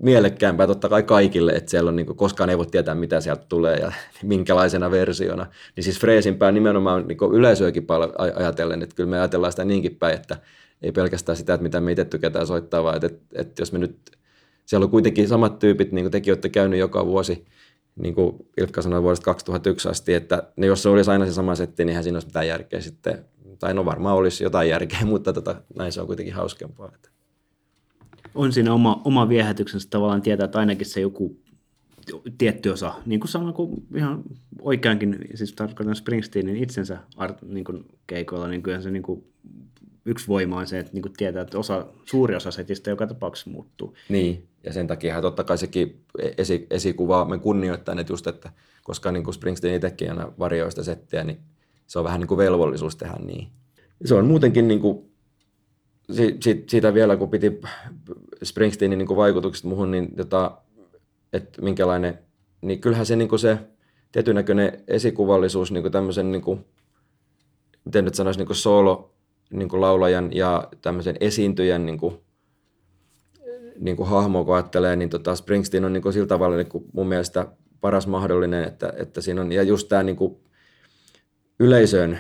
mielekkäämpää totta kai kaikille, että siellä on, niin kuin, koskaan ei voi tietää, mitä sieltä tulee ja minkälaisena versiona. Niin siis freesimpää nimenomaan niin yleisöäkin ajatellen, että kyllä me ajatellaan sitä niinkin päin, että ei pelkästään sitä, että mitä me itse tykätään soittaa, vaan että, että, että jos me nyt, siellä on kuitenkin samat tyypit, niin kuin tekin olette käynyt joka vuosi, niin kuin Ilkka sanoi vuodesta 2001 asti, että ne, jos se olisi aina se sama setti, niin eihän siinä olisi mitään järkeä sitten, tai no varmaan olisi jotain järkeä, mutta tota, näin se on kuitenkin hauskempaa. Että on siinä oma, oma viehätyksensä tavallaan tietää, että ainakin se joku tietty osa, niin kuin sama kuin ihan oikeankin, siis tarkoitan Springsteenin itsensä art, niin kuin keikoilla, niin kyllä se niin kuin, yksi voima on se, että niin kuin tietää, että osa, suuri osa setistä joka tapauksessa muuttuu. Niin, ja sen takia totta kai sekin esi, esikuva, me kunnioittaa että just, että koska niin kuin Springsteen itsekin aina varjoista settiä, niin se on vähän niin kuin velvollisuus tehdä niin. Se on muutenkin niin kuin si, si, siitä vielä, kun piti Springsteenin niin vaikutukset muuhun, niin tota, että minkälainen, niin kyllähän se, niin kuin se tietyn näköinen esikuvallisuus niin kuin tämmöisen, niin kuin, miten nyt sanoisi, niin kuin solo niin kuin laulajan ja tämmöisen esiintyjän niin kuin, niin kuin hahmo, kun ajattelee, niin tota Springsteen on niin kuin sillä tavalla niin kuin mun mielestä paras mahdollinen, että, että siinä on, ja just tämä niin kuin yleisön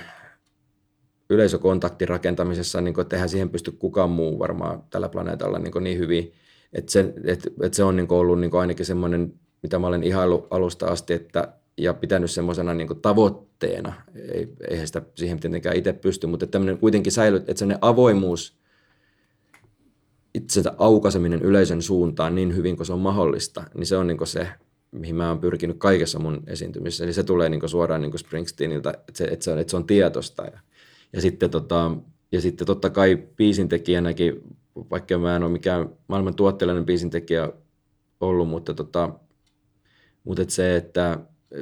yleisökontaktin rakentamisessa, niin kuin, että eihän siihen pysty kukaan muu varmaan tällä planeetalla niin, niin hyvin. Että se, et, et se on niin kuin ollut niin kuin ainakin semmoinen, mitä mä olen ihailu alusta asti, että, ja pitänyt semmoisena niin tavoitteena. Ei, eihän sitä siihen tietenkään itse pysty, mutta tämmöinen kuitenkin säilyy, että semmoinen avoimuus, itsensä aukaiseminen yleisön suuntaan niin hyvin kuin se on mahdollista, niin se on niin se, mihin mä oon pyrkinyt kaikessa mun esiintymisessä. Eli se tulee niin suoraan niin Springsteeniltä, että se, että, se on, että se on tietoista. Ja, ja sitten, tota, ja sitten totta kai biisintekijänäkin, vaikka mä en ole mikään maailman tuotteellinen biisintekijä ollut, mutta, tota, mutta et se, että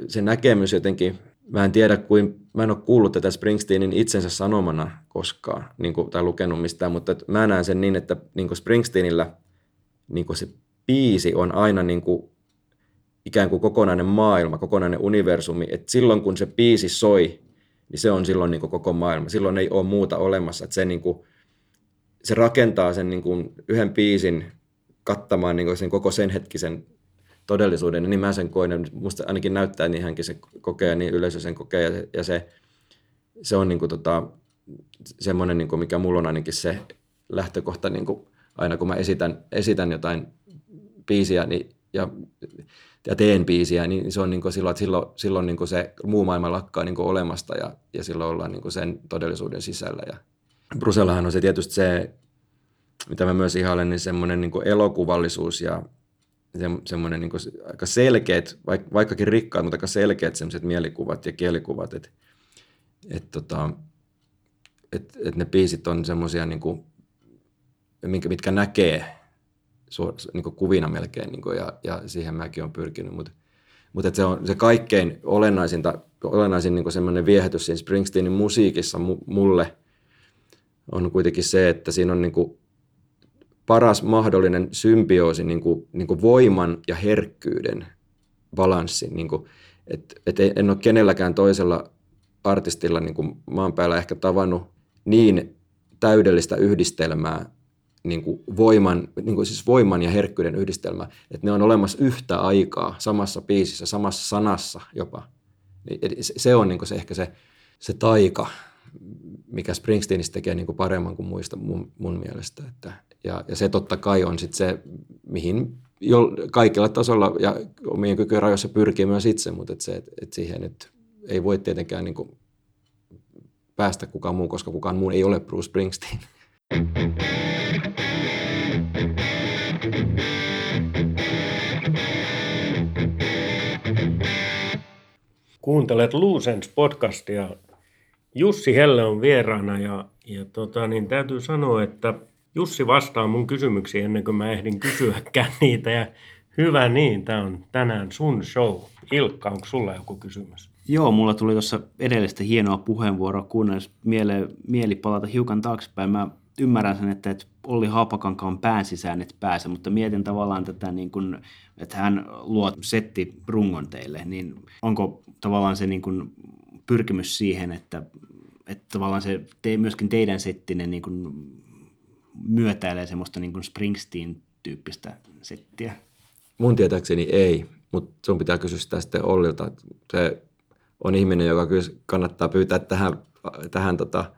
se näkemys jotenkin, mä en tiedä kuin, mä en ole kuullut tätä Springsteenin itsensä sanomana koskaan niin kuin, tai lukenut mistään, mutta mä näen sen niin, että niin kuin Springsteenillä niin kuin se biisi on aina niin kuin, ikään kuin kokonainen maailma, kokonainen universumi, että silloin kun se biisi soi, niin se on silloin niin kuin koko maailma. Silloin ei ole muuta olemassa. Että se, niin kuin, se rakentaa sen niin kuin yhden biisin kattamaan niin kuin sen koko sen hetkisen todellisuuden, niin mä sen koen, musta ainakin näyttää niin hänkin se kokee, niin yleisö sen kokee, ja se, ja se, se on niin kuin tota, semmoinen, niin kuin mikä mulla on ainakin se, lähtökohta niin kuin aina kun mä esitän, esitän jotain biisiä niin, ja, ja teen biisiä, niin se on niin kuin silloin, että silloin, silloin niin kuin se muu maailma lakkaa niin kuin olemasta ja, ja silloin ollaan niin kuin sen todellisuuden sisällä. Ja Brusellahan on se tietysti se, mitä mä myös ihailen, niin semmoinen niin elokuvallisuus ja se, semmoinen niin aika selkeät, vaikkakin rikkaat, mutta aika selkeät semmoiset mielikuvat ja kielikuvat, että et tota, et, et ne biisit on semmoisia, niin kuin, mitkä näkee su, niin kuin kuvina melkein, niin kuin, ja, ja siihen mäkin olen pyrkinyt, mutta mutta se on se kaikkein olennaisinta, olennaisin niin semmoinen viehätys siinä Springsteenin musiikissa mulle on kuitenkin se, että siinä on niin kuin paras mahdollinen symbioosi niin kuin, niin kuin voiman ja herkkyyden balanssi. Niin kuin, et, et en ole kenelläkään toisella artistilla niin kuin maan päällä ehkä tavannut niin täydellistä yhdistelmää, niin kuin voiman, niin kuin siis voiman ja herkkyyden yhdistelmä, että ne on olemassa yhtä aikaa samassa biisissä, samassa sanassa jopa. Niin, se on niin kuin se, ehkä se, se taika, mikä Springsteenistä tekee niin kuin paremman kuin muista mun, mun mielestä. Että, ja, ja se totta kai on sit se, mihin jo kaikilla tasolla ja omien kykyjen rajoissa pyrkii myös itse, mutta et se, et, et siihen nyt ei voi tietenkään niin kuin päästä kukaan muu, koska kukaan muu ei ole Bruce Springsteen. Kuuntelet Luusens podcastia. Jussi Helle on vieraana ja, ja tota, niin täytyy sanoa, että Jussi vastaa mun kysymyksiin ennen kuin mä ehdin kysyäkään niitä. Ja hyvä niin, tämä on tänään sun show. Ilkka, onko sulla joku kysymys? Joo, mulla tuli tuossa edellisestä hienoa puheenvuoroa, kuunnellessa miele, mieli palata hiukan taaksepäin. Mä ymmärrän sen, että, että Olli Haapakankaan pään sisään et pääse, mutta mietin tavallaan tätä, niin kun, että hän luo setti rungon teille, niin onko tavallaan se niin kun pyrkimys siihen, että, että tavallaan se te, myöskin teidän settinen niin kun myötäilee semmoista niin kun Springsteen-tyyppistä settiä? Mun tietääkseni ei, mutta sun pitää kysyä sitä sitten Ollilta. Se on ihminen, joka kyllä kannattaa pyytää tähän, tähän tota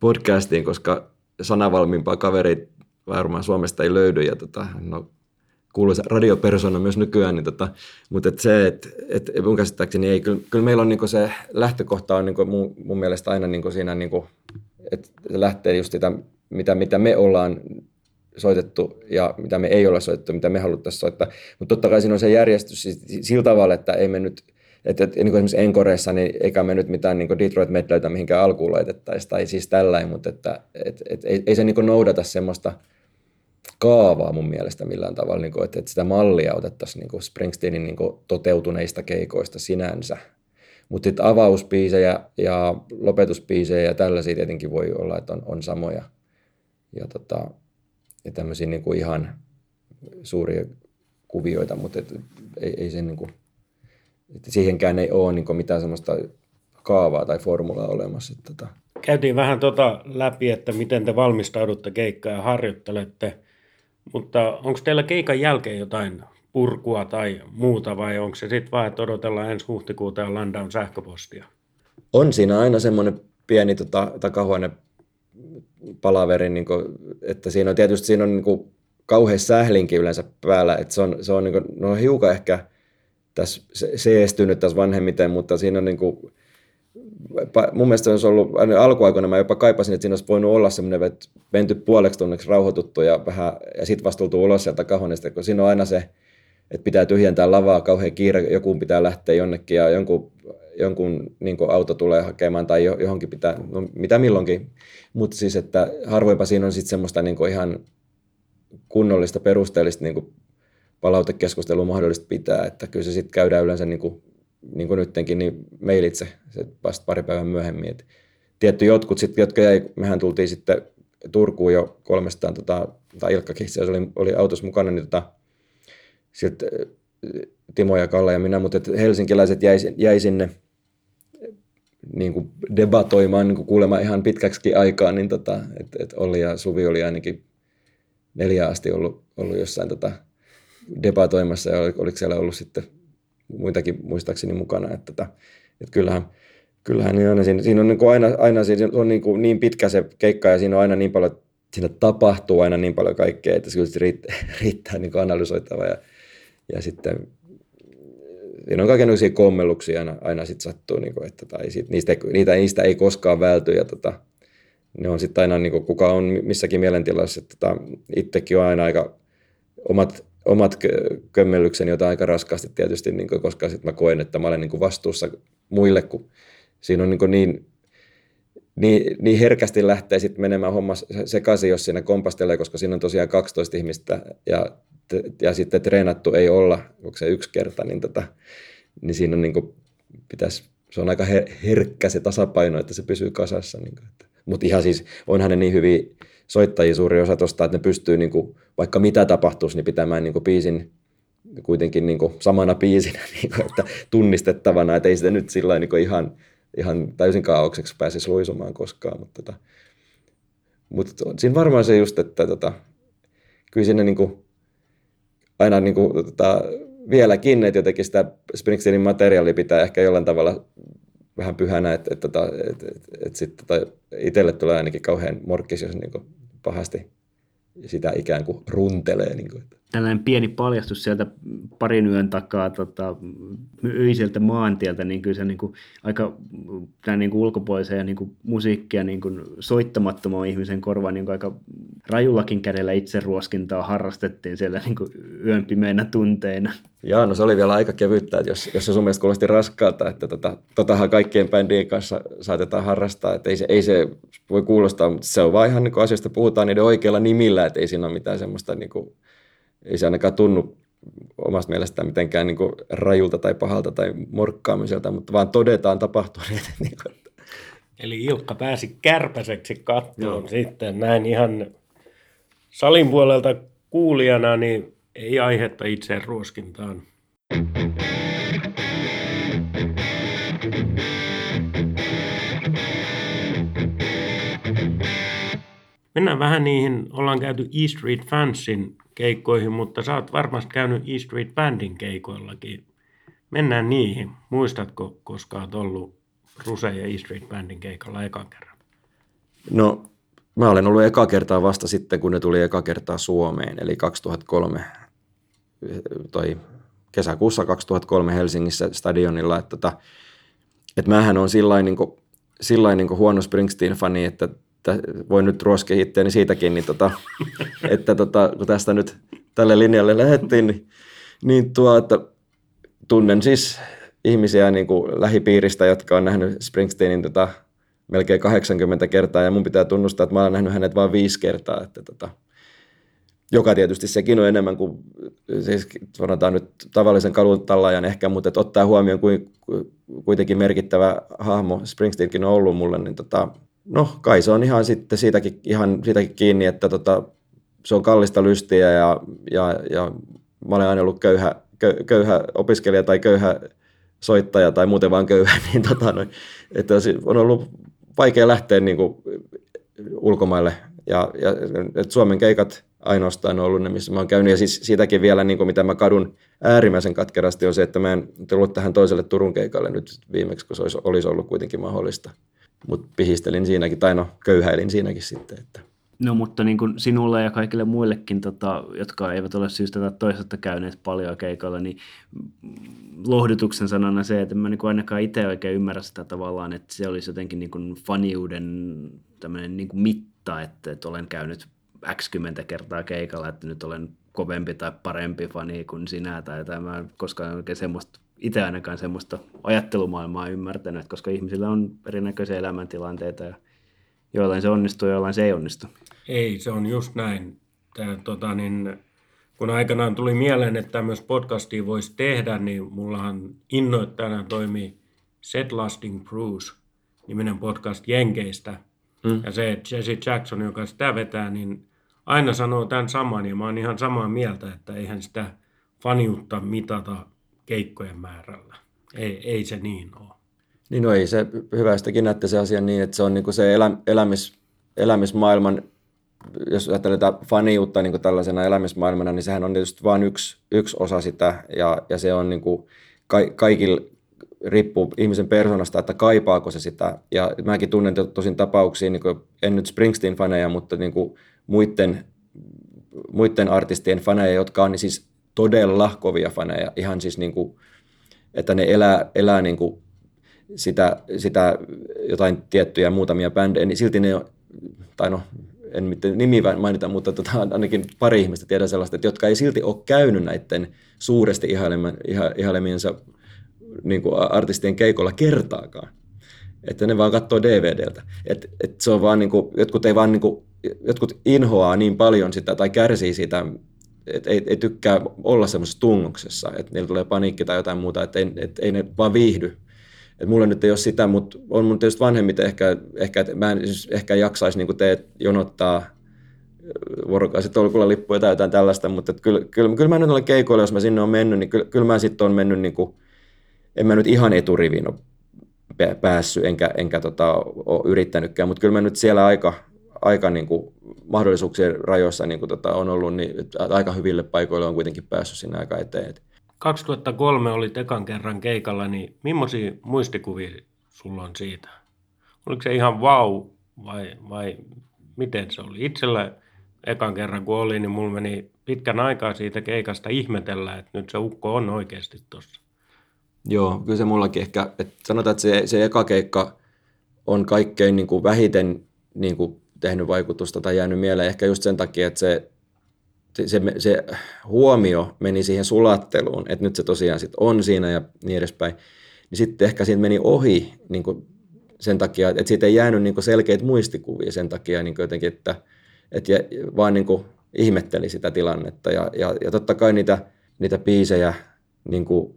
podcastiin, koska sanavalmiimpaa kaveri varmaan Suomesta ei löydy ja tota, no, kuuluisa radiopersona myös nykyään, niin tota, mutta et se, että et mun käsittääkseni ei, kyllä, kyllä meillä on niinku se lähtökohta on niinku mun, mun mielestä aina niinku siinä, niinku, että lähtee just sitä, mitä, mitä me ollaan soitettu ja mitä me ei ole soitettu, mitä me haluttaisiin soittaa. Mutta totta kai siinä on se järjestys siis sillä tavalla, että ei me nyt että, että niin kuin esimerkiksi Enkoreissa, niin eikä me nyt mitään niin Detroit Medleytä mihinkään alkuun laitettaisi, tai siis tällainen, mutta että, et, et, ei, ei se niin noudata semmoista kaavaa mun mielestä millään tavalla, niin kuin, että, että sitä mallia otettaisiin niin kuin Springsteenin niin kuin toteutuneista keikoista sinänsä. Mutta sitten avauspiisejä ja lopetuspiisejä ja tällaisia tietenkin voi olla, että on, on samoja. Ja, tota, ja tämmöisiä niin kuin ihan suuria kuvioita, mutta et, ei, ei se niin kuin, että siihenkään ei ole niin mitään semmoista kaavaa tai formulaa olemassa. Että tota. Käytiin vähän tota läpi, että miten te valmistaudutte keikkaa ja harjoittelette, mutta onko teillä keikan jälkeen jotain purkua tai muuta vai onko se sitten vain, että odotellaan ensi huhtikuuta ja landaun sähköpostia? On siinä aina semmoinen pieni tota, takahuone palaveri, niin kuin, että siinä on tietysti siinä on niin kuin, kauhean sählinkin yleensä päällä, että se on, se on, niin kuin, no hiukan ehkä – tässä seestynyt tässä vanhemmiten, mutta siinä on niin kuin, mun mielestä olisi ollut, alkuaikoina mä jopa kaipasin, että siinä olisi voinut olla semmoinen, että menty puoleksi tunniksi rauhoituttu ja vähän, ja sitten vasta tultu ulos sieltä kahonesta, kun siinä on aina se, että pitää tyhjentää lavaa, kauhean kiire, joku pitää lähteä jonnekin ja jonkun, jonkun niin auto tulee hakemaan tai johonkin pitää, no mitä milloinkin, mutta siis, että harvoinpa siinä on sitten semmoista niin ihan kunnollista, perusteellista niin palautekeskustelu mahdollista pitää, että kyllä se sitten käydään yleensä niin kuin, niin kuin nyttenkin niin mailitse se vasta pari päivän myöhemmin. Et tietty jotkut sitten, jotka jäi, mehän tultiin sitten Turkuun jo kolmestaan, tota, tai Ilkkakin se oli, oli autossa mukana, niin tota, sitten Timo ja Kalle ja minä, mutta et helsinkiläiset jäi, jäi sinne niin kuin debatoimaan niin kuin kuulemma ihan pitkäksi aikaa, niin tota, että et Olli ja Suvi oli ainakin neljä asti ollut, ollut jossain tota, debatoimassa ja oliko siellä ollut sitten muitakin muistaakseni mukana. Että, että, että kyllähän, kyllähän niin aina siinä, siinä on niin kuin aina, aina siinä on niin, kuin niin pitkä se keikka ja siinä on aina niin paljon siinä tapahtuu aina niin paljon kaikkea, että se kyllä riittää, riittää niin analysoitava ja, ja sitten siinä on kaikenlaisia kommelluksia aina, aina sit sattuu, niin kuin, että tai sit, niistä, niitä, niistä ei koskaan välty ja tota, ne on sitten aina, niin kuin, kuka on missäkin mielentilassa, että tota, itsekin on aina aika omat, omat kömmellykseni, joita aika raskaasti tietysti, niin kuin, koska sitten mä koen, että mä olen niin kuin vastuussa muille, kun siinä on niin, kuin niin niin, niin herkästi lähtee sitten menemään homma sekaisin, jos siinä kompastelee, koska siinä on tosiaan 12 ihmistä ja, ja sitten treenattu ei olla, onko se yksi kerta, niin, tota, niin siinä on niin kuin, pitäisi, se on aika herkkä se tasapaino, että se pysyy kasassa. Niin Mutta ihan siis, onhan ne niin hyviä soittajia suuri osa tuosta, että ne pystyy niin kuin, vaikka mitä tapahtuisi, niin pitämään niin kuin biisin kuitenkin niin kuin samana biisinä, niin kuin, että tunnistettavana, että ei sitä nyt sillä niin ihan ihan täysin kaaukseksi pääsisi luisumaan koskaan. Mutta, tota, mutta siinä varmaan se just, että tota, kyllä sinne niin kuin, aina niin kuin, tota, vieläkin, että jotenkin sitä Springsteenin materiaalia pitää ehkä jollain tavalla vähän pyhänä, että, että, että, että, että, että sitten tota, itselle tulee ainakin kauhean morkkis, jos niin kuin pahasti sitä ikään kuin runtelee. Niin kuin. Tällainen pieni paljastus sieltä parin yön takaa tota, öiseltä maantieltä, niin kyllä se niin kuin, aika tämän niin kuin ulkopuolisen ja niin kuin, musiikkia niin kuin, soittamattoman ihmisen korvaan niin kuin, aika rajullakin kädellä itse ruoskintaa harrastettiin siellä niin kuin, yön pimeinä tunteina. Joo, no se oli vielä aika kevyttä, että jos, jos se sun mielestä kuulosti raskaalta, että tota, totahan kaikkien bändien kanssa saatetaan harrastaa, että ei se, ei se voi kuulostaa, mutta se on vaan ihan niin kuin asioista puhutaan niiden oikeilla nimillä, että ei siinä ole mitään semmoista, niin kuin, ei se ainakaan tunnu omasta mielestään mitenkään niin rajulta tai pahalta tai morkkaamiselta, mutta vaan todetaan tapahtuneet. Niin kuin, että. Eli Ilkka pääsi kärpäseksi kattoon sitten näin ihan salin puolelta kuulijana, niin ei aihetta itse ruoskintaan. Mennään vähän niihin, ollaan käyty E Street Fansin keikkoihin, mutta sä oot varmasti käynyt E Street Bandin keikoillakin. Mennään niihin. Muistatko, koska oot ollut Ruse ja E Street Bandin keikalla ekan kerran? No, mä olen ollut eka kertaa vasta sitten, kun ne tuli eka kertaa Suomeen, eli 2003 toi kesäkuussa 2003 Helsingissä stadionilla, että, tota, että mähän on sillain, niin kuin, sillain niin huono Springsteen-fani, että voin nyt ruoskia itseäni siitäkin, niin tota, että tota, kun tästä nyt tälle linjalle lähdettiin, niin, niin että tunnen siis ihmisiä niin kuin lähipiiristä, jotka on nähnyt Springsteenin tota, melkein 80 kertaa, ja mun pitää tunnustaa, että mä olen nähnyt hänet vain viisi kertaa, että tota, joka tietysti sekin on enemmän kuin, siis sanotaan nyt tavallisen kalutallajan ehkä, mutta että ottaa huomioon kuin kuitenkin merkittävä hahmo Springsteenkin on ollut mulle, niin tota, no kai se on ihan sitten siitäkin, ihan siitäkin kiinni, että tota, se on kallista lystiä ja, ja, ja mä olen aina ollut köyhä, köyhä opiskelija tai köyhä soittaja tai muuten vaan köyhä, niin tota, noin, että on ollut vaikea lähteä niin kuin ulkomaille ja, ja että Suomen keikat ainoastaan ollut ne, missä mä oon käynyt. Ja siis siitäkin vielä, niin kuin mitä mä kadun äärimmäisen katkerasti, on se, että mä en tullut tähän toiselle Turun keikalle nyt viimeksi, kun se olisi, olisi ollut kuitenkin mahdollista. Mutta pihistelin siinäkin, tai no köyhäilin siinäkin sitten. Että. No mutta niin kuin sinulle ja kaikille muillekin, tota, jotka eivät ole syystä tai toisesta käyneet paljon keikalla, niin lohdutuksen sanana se, että mä niin kuin ainakaan itse oikein ymmärrä sitä tavallaan, että se olisi jotenkin niin kuin faniuden niin kuin mitta, että, että olen käynyt x kertaa keikalla, että nyt olen kovempi tai parempi fani kuin sinä tai tämä, koska oikein semmoista, itse ainakaan semmoista ajattelumaailmaa ymmärtänyt, koska ihmisillä on erinäköisiä elämäntilanteita ja joillain se onnistuu ja joillain se ei onnistu. Ei, se on just näin. Tää, tota, niin, kun aikanaan tuli mieleen, että myös podcastia voisi tehdä, niin mullahan innoittajana toimii Set Lasting Bruce, niminen podcast Jenkeistä. Mm. Ja se Jesse Jackson, joka sitä vetää, niin aina sanoo tämän saman ja mä oon ihan samaa mieltä, että eihän sitä faniutta mitata keikkojen määrällä. Ei, ei se niin ole. Niin no ei se hyvästäkin näette se asia niin, että se on niin kuin se elä, elämis, elämismaailman, jos ajatellaan faniutta niin kuin tällaisena elämismaailmana, niin sehän on tietysti vain yksi, yksi osa sitä ja, ja se on niin kuin ka, kaikilla riippuu ihmisen persoonasta, että kaipaako se sitä. Ja mäkin tunnen tosin tapauksia, niin kuin, en nyt Springsteen-faneja, mutta niin kuin muiden, muiden artistien faneja, jotka on niin siis todella kovia faneja, ihan siis niin kuin, että ne elää, elää niin kuin sitä, sitä jotain tiettyjä muutamia bändejä, niin silti ne on, tai no en nimi mainita, mutta tota, ainakin pari ihmistä tiedän sellaista, että jotka ei silti ole käynyt näiden suuresti ihailemiensa niin kuin artistien keikolla kertaakaan. Että ne vaan katsoo DVDltä. Et, et se on vaan niin kuin, jotkut, ei vaan niin kuin, jotkut inhoaa niin paljon sitä tai kärsii siitä, että ei, ei tykkää olla semmoisessa tungoksessa, että niillä tulee paniikki tai jotain muuta, että ei, et, ei ne vaan viihdy. Et mulla nyt ei ole sitä, mutta on mun tietysti vanhemmit ehkä, ehkä mä en siis ehkä jaksaisi niin teet jonottaa vuorokausi tolkulla lippuja tai jotain tällaista, mutta kyllä, kyllä, kyllä mä nyt olen keikoilla, jos mä sinne on mennyt, niin kyllä, kyllä mä sitten on mennyt niin kuin, en mä nyt ihan eturiviin ole päässyt, enkä, enkä tota, ole yrittänytkään, mutta kyllä mä nyt siellä aika, aika niin kuin mahdollisuuksien rajoissa niin kuin tota, on ollut, niin aika hyville paikoille on kuitenkin päässyt sinne aika eteen. 2003 oli ekan kerran keikalla, niin millaisia muistikuvia sulla on siitä? Oliko se ihan vau vai, vai miten se oli? Itsellä ekan kerran kun oli, niin mulla meni pitkän aikaa siitä keikasta ihmetellä, että nyt se ukko on oikeasti tuossa. Joo, kyllä se mullakin ehkä, että sanotaan, että se, se eka keikka on kaikkein niin kuin vähiten niin kuin tehnyt vaikutusta tai jäänyt mieleen ehkä just sen takia, että se, se, se huomio meni siihen sulatteluun, että nyt se tosiaan sit on siinä ja niin edespäin. Niin sitten ehkä siitä meni ohi niin kuin sen takia, että siitä ei jäänyt niin kuin selkeitä muistikuvia sen takia niin kuin jotenkin, että, että vaan niin kuin ihmetteli sitä tilannetta. Ja, ja, ja totta kai niitä, niitä biisejä niin kuin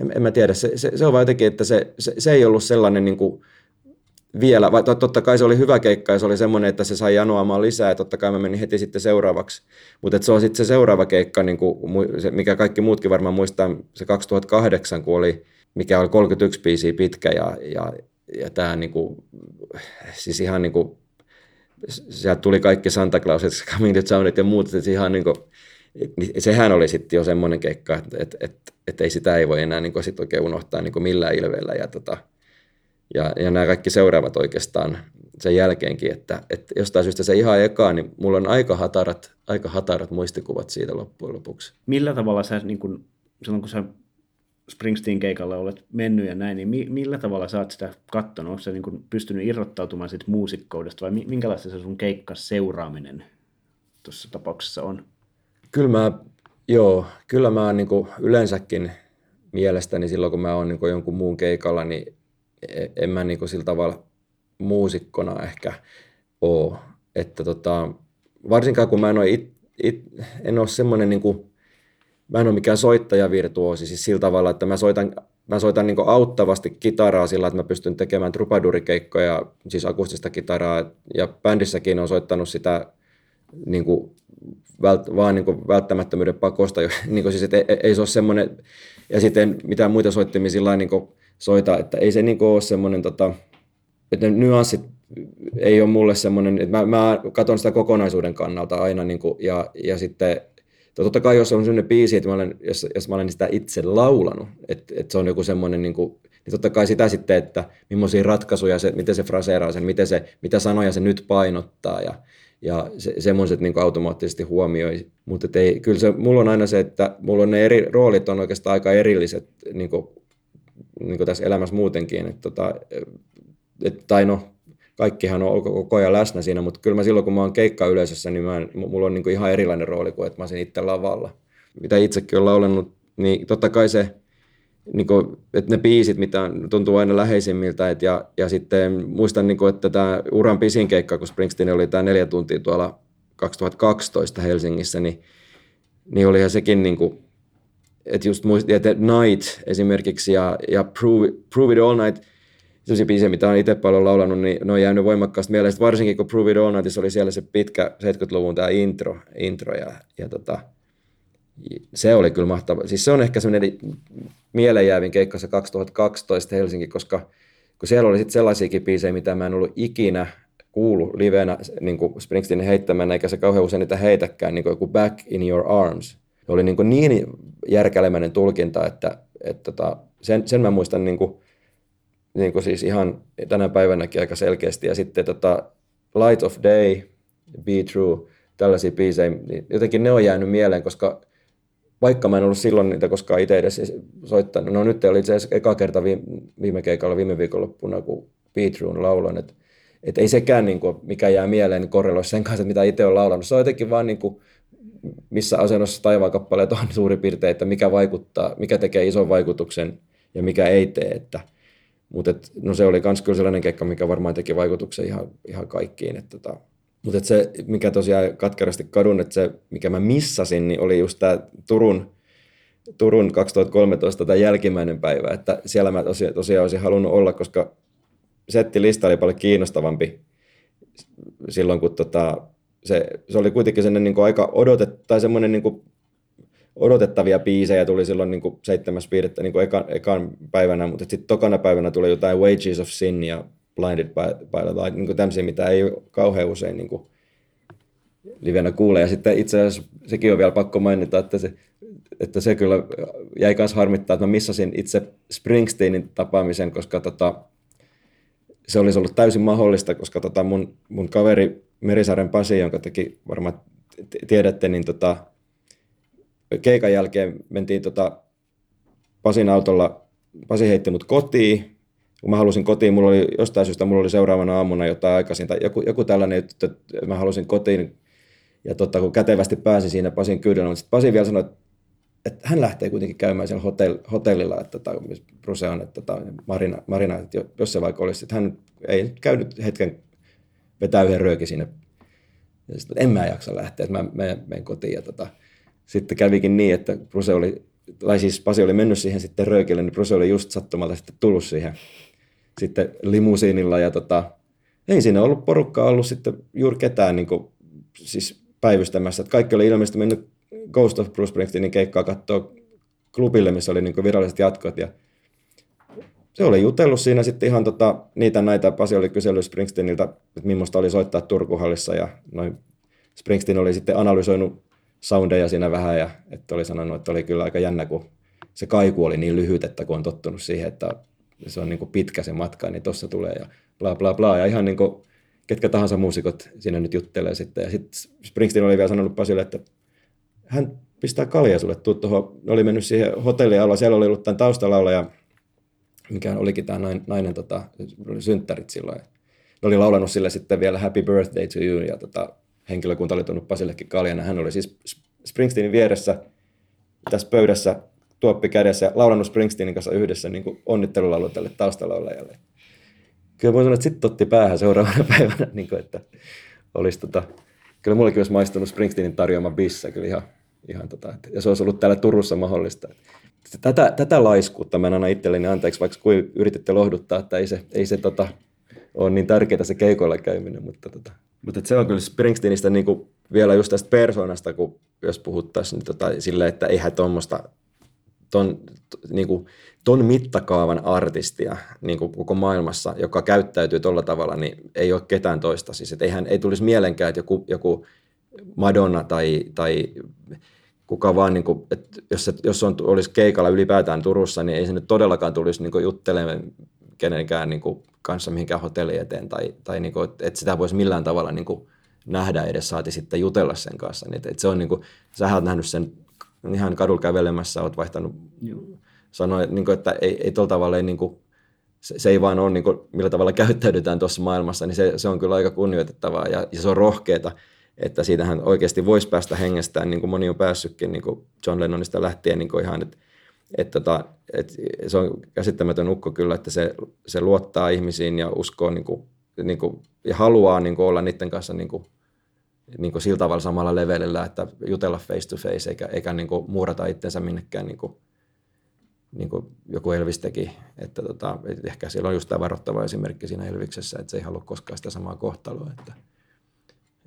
en, en mä tiedä, se, se, se on vaan jotenkin, että se, se, se ei ollut sellainen niin kuin vielä, vai totta kai se oli hyvä keikka ja se oli semmoinen, että se sai janoamaan lisää ja totta kai mä menin heti sitten seuraavaksi. Mutta se on sitten se seuraava keikka, niin kuin, se, mikä kaikki muutkin varmaan muistaa, se 2008, kun oli, mikä oli 31 biisiä pitkä ja, ja, ja tämä niin kuin, siis ihan niin kuin, sieltä tuli kaikki Santa Clauset, Coming to Soundit ja muut, että ihan niin kuin, sehän oli sitten jo semmoinen keikka, että et, et, et ei sitä ei voi enää niin sit oikein unohtaa niin millään ilveellä. Ja, tota, ja, ja nämä kaikki seuraavat oikeastaan sen jälkeenkin, että, että jostain syystä se ihan eka, niin mulla on aika hatarat, aika hatarat muistikuvat siitä loppujen lopuksi. Millä tavalla sä, niin kun, silloin kun sä Springsteen keikalla olet mennyt ja näin, niin mi- millä tavalla sä oot sitä kattonut? Onko sä niin pystynyt irrottautumaan siitä muusikkoudesta vai minkälaista se sun keikka seuraaminen tuossa tapauksessa on? Kyllä mä, joo, kyllä mä niin yleensäkin mielestäni silloin, kun mä oon niin jonkun muun keikalla, niin en mä niin kuin sillä tavalla muusikkona ehkä oo. Että tota, varsinkaan kun mä en ole, it, it, en ole semmoinen, niin kuin, mä en ole mikään soittajavirtuosi, siis sillä tavalla, että mä soitan, mä soitan niin auttavasti kitaraa sillä, että mä pystyn tekemään trubadurikeikkoja, siis akustista kitaraa, ja bändissäkin on soittanut sitä niin kuin vält, vaan niin kuin välttämättömyyden pakosta. niin kuin siis, ei, ei se ole semmoinen, ja sitten mitään muita soittimia sillä niin soita, että ei se niin kuin ole semmoinen, tota, että ne nyanssit ei ole mulle semmoinen, että mä, mä katson sitä kokonaisuuden kannalta aina, niin kuin, ja, ja sitten totta kai jos on sellainen biisi, että mä olen, jos, jos mä olen sitä itse laulanut, että, että se on joku semmoinen, niin, kuin, niin totta kai sitä sitten, että millaisia ratkaisuja, se, miten se fraseeraa sen, miten se, mitä sanoja se nyt painottaa, ja, ja se, semmoiset niin automaattisesti huomioi. Mutta ei, kyllä se, mulla on aina se, että mulla on ne eri roolit on oikeastaan aika erilliset niin niin kuin tässä elämässä muutenkin. Että, tota, et, tai no, kaikkihan on koko ajan läsnä siinä, mutta kyllä mä silloin, kun mä oon keikka yleisössä, niin mä, mulla on niin kuin ihan erilainen rooli kuin, että mä olisin itse lavalla. Mitä itsekin on laulannut, niin totta kai se, niin kuin, että ne biisit, mitä tuntuu aina läheisimmiltä. Et ja, ja sitten muistan, niin kuin, että tämä uran pisin keikka, kun Springsteen oli tämä neljä tuntia tuolla 2012 Helsingissä, niin, niin olihan sekin niin kuin, että just muistin, että Night esimerkiksi ja, ja Prove, Prove It All Night, sellaisia biisejä, mitä olen itse paljon laulanut, niin ne on jäänyt voimakkaasti mieleen. Varsinkin kun Prove It All Night, oli siellä se pitkä 70-luvun tämä intro, intro ja, ja tota, se oli kyllä mahtava. Siis se on ehkä semmoinen mieleenjäävin keikka se 2012 Helsinki, koska kun siellä oli sitten sellaisiakin biisejä, mitä mä en ollut ikinä kuullut livenä niin kuin Springsteenin heittämänä, eikä se kauhean usein niitä heitäkään, niin kuin joku Back in Your Arms. Oli niin, kuin niin järkälemäinen tulkinta, että, että tota, sen, sen mä muistan niin kuin, niin kuin siis ihan tänä päivänäkin aika selkeästi. Ja sitten tota, Light of Day, Be True, tällaisia biisejä, niin jotenkin ne on jäänyt mieleen, koska vaikka mä en ollut silloin niitä koskaan itse edes soittanut, no nyt oli itse asiassa eka kerta viime, viime keikalla viime viikonloppuna, kun Be True laulan, että et ei sekään, niin kuin, mikä jää mieleen, niin korreloi sen kanssa, mitä itse on laulanut. Se on jotenkin vaan niin kuin, missä asennossa taivaan kappaleet on suurin piirtein, että mikä vaikuttaa, mikä tekee ison vaikutuksen ja mikä ei tee. Että, mutta et, no se oli myös kyllä sellainen keikka, mikä varmaan teki vaikutuksen ihan, ihan kaikkiin. Että, tota, mutta et se, mikä tosiaan katkerasti kadun, että se, mikä mä missasin, niin oli just tämä Turun, Turun 2013 tämä jälkimmäinen päivä, että siellä mä tosiaan, tosiaan olisin halunnut olla, koska settilista oli paljon kiinnostavampi silloin, kun tota, se, se oli kuitenkin sellainen niin kuin aika odotet, tai semmoinen niin kuin odotettavia biisejä tuli silloin niin seitsemäs piirrettä niin ekan, ekan päivänä, mutta sitten tokana päivänä tuli jotain Wages of Sin ja Blinded by, by the Light, niin tämmöisiä, mitä ei kauhean usein niin kuin livenä kuule. Ja sitten itse asiassa sekin on vielä pakko mainita, että se, että se kyllä jäi myös harmittaa, että mä missasin itse Springsteenin tapaamisen, koska tota, se olisi ollut täysin mahdollista, koska tota mun, mun kaveri Merisaaren Pasi, jonka teki varmaan tiedätte, niin tota, keikan jälkeen mentiin tota Pasin autolla, Pasi heitti mut kotiin, kun mä halusin kotiin, mulla oli jostain syystä, mulla oli seuraavana aamuna jotain aikaisin, tai joku, joku tällainen juttu, että mä halusin kotiin, ja tota, kun kätevästi pääsin siinä Pasin kyydellä, mutta sitten Pasi vielä sanoi, että, että hän lähtee kuitenkin käymään siellä hotell, hotellilla, että tota, Bruse on, että tota, Marina, Marina, että jos se vaikka olisi, että hän ei käynyt hetken vetää yhden röökin sinne. Ja sitten, en mä jaksa lähteä, että mä menen kotiin. Ja tota, sitten kävikin niin, että Bruse oli, tai siis Pasi oli mennyt siihen sitten röökille, niin Bruse oli just sattumalta sitten tullut siihen sitten limusiinilla. Ja tota, ei siinä ollut porukkaa ollut sitten juuri ketään niin kuin, siis päivystämässä. Että kaikki oli ilmeisesti mennyt Ghost of Bruce Springsteenin keikkaa katsoa klubille, missä oli niin viralliset jatkot. Ja se oli jutellut siinä sitten ihan tota, niitä näitä, Pasi oli kysellyt Springsteeniltä, että millaista oli soittaa Turkuhallissa ja noin Springsteen oli sitten analysoinut soundeja siinä vähän ja että oli sanonut, että oli kyllä aika jännä, kun se kaiku oli niin lyhyt, että kun on tottunut siihen, että se on niin kuin pitkä se matka, niin tuossa tulee ja bla bla bla. Ja ihan niin kuin ketkä tahansa muusikot siinä nyt juttelee sitten. Ja sitten Springsteen oli vielä sanonut Pasille, että hän pistää kalja sulle, tuu tuohon. Oli mennyt siihen hotelliin alla, siellä oli ollut tämän taustalla ja mikä olikin tämä nainen, nainen tota, oli synttärit silloin. Ne oli laulanut sille sitten vielä Happy Birthday to you, ja tota, henkilökunta oli tuonut Pasillekin kaljan, ja hän oli siis Springsteenin vieressä tässä pöydässä tuoppi kädessä ja laulannut Springsteenin kanssa yhdessä niin onnittelulaulu tälle taustalaulajalle. Kyllä voin sanoa, että sitten otti päähän seuraavana päivänä, niin kuin, että olisi tota, kyllä mullekin olisi maistunut Springsteenin tarjoama bissa kyllä ihan, ihan tota, ja se olisi ollut täällä Turussa mahdollista tätä, tätä laiskuutta mä en anna itselleni anteeksi, vaikka kuin yrititte lohduttaa, että ei se, ei se tota, ole niin tärkeää se keikoilla käyminen, mutta, tota, mutta se on kyllä Springsteenistä niin kuin vielä just tästä persoonasta, kun jos puhuttaisiin niin tota, sille, että eihän tuommoista ton, niin kuin, ton mittakaavan artistia niin kuin koko maailmassa, joka käyttäytyy tuolla tavalla, niin ei ole ketään toista. Siis, että eihän, ei tulisi mielenkään, että joku, joku Madonna tai, tai kuka vaan, niin kuin, että jos, se, jos on, olisi keikalla ylipäätään Turussa, niin ei se nyt todellakaan tulisi niin juttelemaan kenenkään niin kuin, kanssa mihinkään hotelli eteen, tai, tai niin kuin, että sitä voisi millään tavalla niin kuin, nähdä edes, saati sitten jutella sen kanssa. Niin, että, että se on niin kuin, sähän olet nähnyt sen ihan kadulla kävelemässä, olet vaihtanut, sanoa, niin kuin, että ei, ei tuolla tavalla ei, niin kuin, se, se ei vaan ole, niin kuin, millä tavalla käyttäydytään tuossa maailmassa, niin se, se on kyllä aika kunnioitettavaa ja, ja se on rohkeata että siitähän oikeasti voisi päästä hengestään, niin kuin moni on päässytkin niin kuin John Lennonista lähtien niin kuin ihan, että että, tota, että se on käsittämätön ukko kyllä, että se, se luottaa ihmisiin ja uskoo niin kuin, niin kuin, ja haluaa niin kuin olla niiden kanssa niin kuin, niin kuin sillä tavalla samalla levelillä, että jutella face to face eikä, eikä niin kuin muurata itsensä minnekään niin kuin, niin kuin joku Elvis teki. Että tota, ehkä siellä on just tämä varoittava esimerkki siinä Elviksessä, että se ei halua koskaan sitä samaa kohtaloa. Että,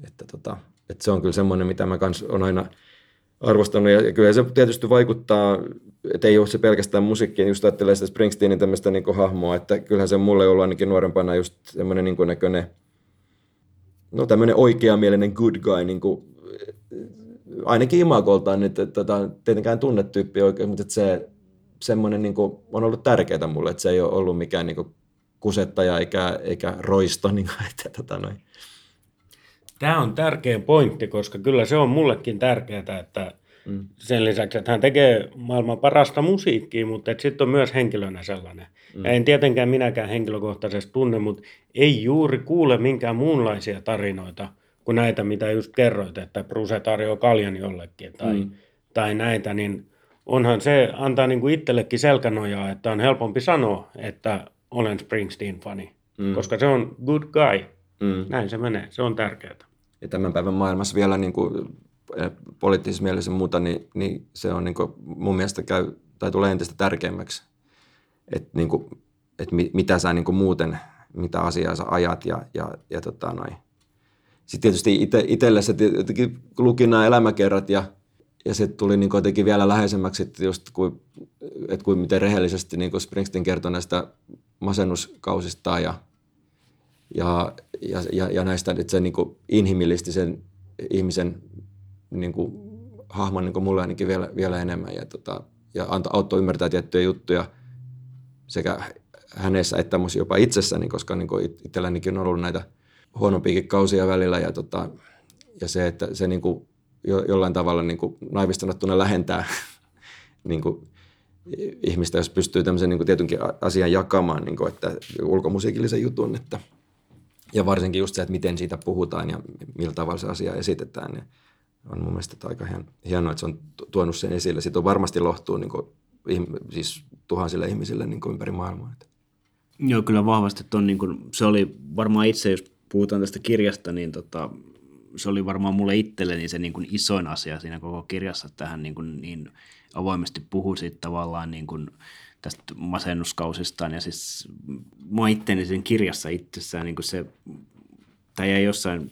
että, tota, että se on kyllä semmoinen, mitä mä kans on aina arvostanut. Ja kyllä se tietysti vaikuttaa, että ei ole se pelkästään musiikki, just ajattelee sitä Springsteenin tämmöistä niin hahmoa, että kyllähän se mulle on ollut ainakin nuorempana just semmoinen niin näköinen, no tämmöinen oikeamielinen good guy, niin kuin, ainakin imagoltaan, että tota, tietenkään tunnetyyppi oikein, mutta että se semmoinen niin kuin, on ollut tärkeää mulle, että se ei ole ollut mikään niin kuin, kusettaja eikä, eikä roisto, niin kuin, että tota, noin Tämä on tärkeä pointti, koska kyllä se on mullekin tärkeää, että mm. sen lisäksi, että hän tekee maailman parasta musiikkia, mutta sitten on myös henkilönä sellainen. Mm. Ja en tietenkään minäkään henkilökohtaisesti tunne, mutta ei juuri kuule minkään muunlaisia tarinoita kuin näitä, mitä just kerroit, että Bruce tarjoaa kaljan jollekin tai, mm. tai näitä, niin onhan se antaa niin kuin itsellekin selkänojaa, että on helpompi sanoa, että olen Springsteen-fani, mm. koska se on good guy. Mm. Näin se menee, se on tärkeää. Ja tämän päivän maailmassa vielä niin kuin eh, poliittisessa mielessä muuta, niin, niin se on niin kuin mun mielestä käy, tai tulee entistä tärkeämmäksi, että, niin kuin, että mitä sä niin kuin muuten, mitä asiaa sä ajat ja, ja, ja tota noin. Sitten tietysti ite, itselle se jotenkin luki nämä elämäkerrat ja, ja se tuli niin jotenkin vielä läheisemmäksi, että just kuin, että kuin miten rehellisesti niin kuin Springsteen kertoi näistä masennuskausistaan ja, ja, ja, ja, ja näistä, että se niin kuin inhimillisti sen ihmisen niin kuin, hahmon niin kuin mulle ainakin vielä, vielä enemmän. Ja, tota, ja antoi, auttoi ymmärtää tiettyjä juttuja sekä hänessä että jopa itsessäni, koska niin kuin itsellänikin on ollut näitä huonompiakin kausia välillä. Ja, tota, ja se, että se niin kuin jo, jollain tavalla niin kuin lähentää niin kuin ihmistä, jos pystyy tämmöisen niin kuin tietynkin asian jakamaan, niin kuin, että ulkomusiikillisen jutun, että, ja varsinkin just se, että miten siitä puhutaan ja millä tavalla se asia esitetään, niin on mun mielestä aika hienoa, että se on tuonut sen esille. Siitä on varmasti lohtuu niin kuin, siis tuhansille ihmisille niin kuin ympäri maailmaa. Joo, kyllä vahvasti. On, niin kuin, se oli varmaan itse, jos puhutaan tästä kirjasta, niin tota, se oli varmaan mulle itselleni se niin kuin isoin asia siinä koko kirjassa, että hän niin, kuin niin avoimesti puhui siitä tavallaan niin kuin tästä masennuskausistaan. Ja siis mua itteni sen kirjassa itsessään niin kuin se, tai ei jossain,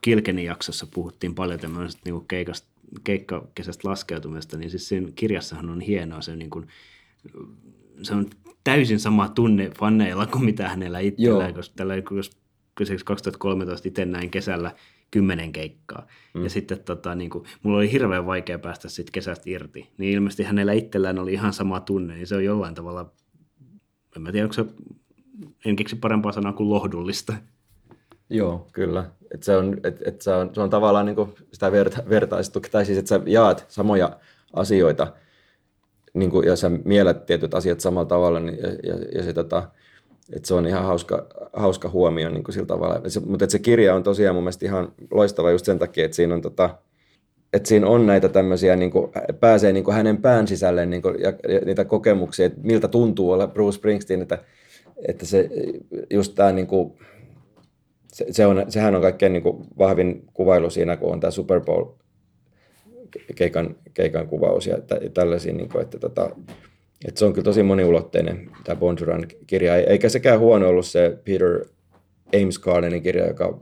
Kilkenin jaksossa puhuttiin paljon tämmöisestä niin kuin keikasta, keikkakesästä laskeutumista, niin siis siinä kirjassahan on hienoa se, niin kuin, se on täysin sama tunne fanneilla kuin mitä hänellä itsellään, koska tällä, jos 2013 itse näin kesällä kymmenen keikkaa. Mm. Ja sitten tota, niin kuin, mulla oli hirveän vaikea päästä sitten kesästä irti. Niin ilmeisesti hänellä itsellään oli ihan sama tunne, niin se on jollain tavalla, en mä tiedä, onko se, en keksi parempaa sanaa kuin lohdullista. Joo, kyllä. Et se, on, et, et se, on, se on tavallaan niin sitä verta, vertaistu, tai siis että sä jaat samoja asioita, niin kuin, ja sä mielät tietyt asiat samalla tavalla, niin, ja, ja, ja se, tota, et se on ihan hauska, hauska huomio niin kuin sillä tavalla. Se, mutta se kirja on tosiaan mun mielestä ihan loistava just sen takia, että siinä on, tota, että siinä on näitä tämmöisiä, niin kuin, pääsee niin kuin hänen pään sisälle niin kuin, ja, ja niitä kokemuksia, että miltä tuntuu olla Bruce Springsteen, että, että se just tämä niin kuin, se, se on, sehän on kaikkein niin kuin vahvin kuvailu siinä, kun on tämä Super Bowl keikan, keikan kuvaus ja tällaisia, niin kuin, että tota, et se on kyllä tosi moniulotteinen tämä Bonduran kirja, eikä sekään huono ollut se Peter Ames Gardenin kirja, joka,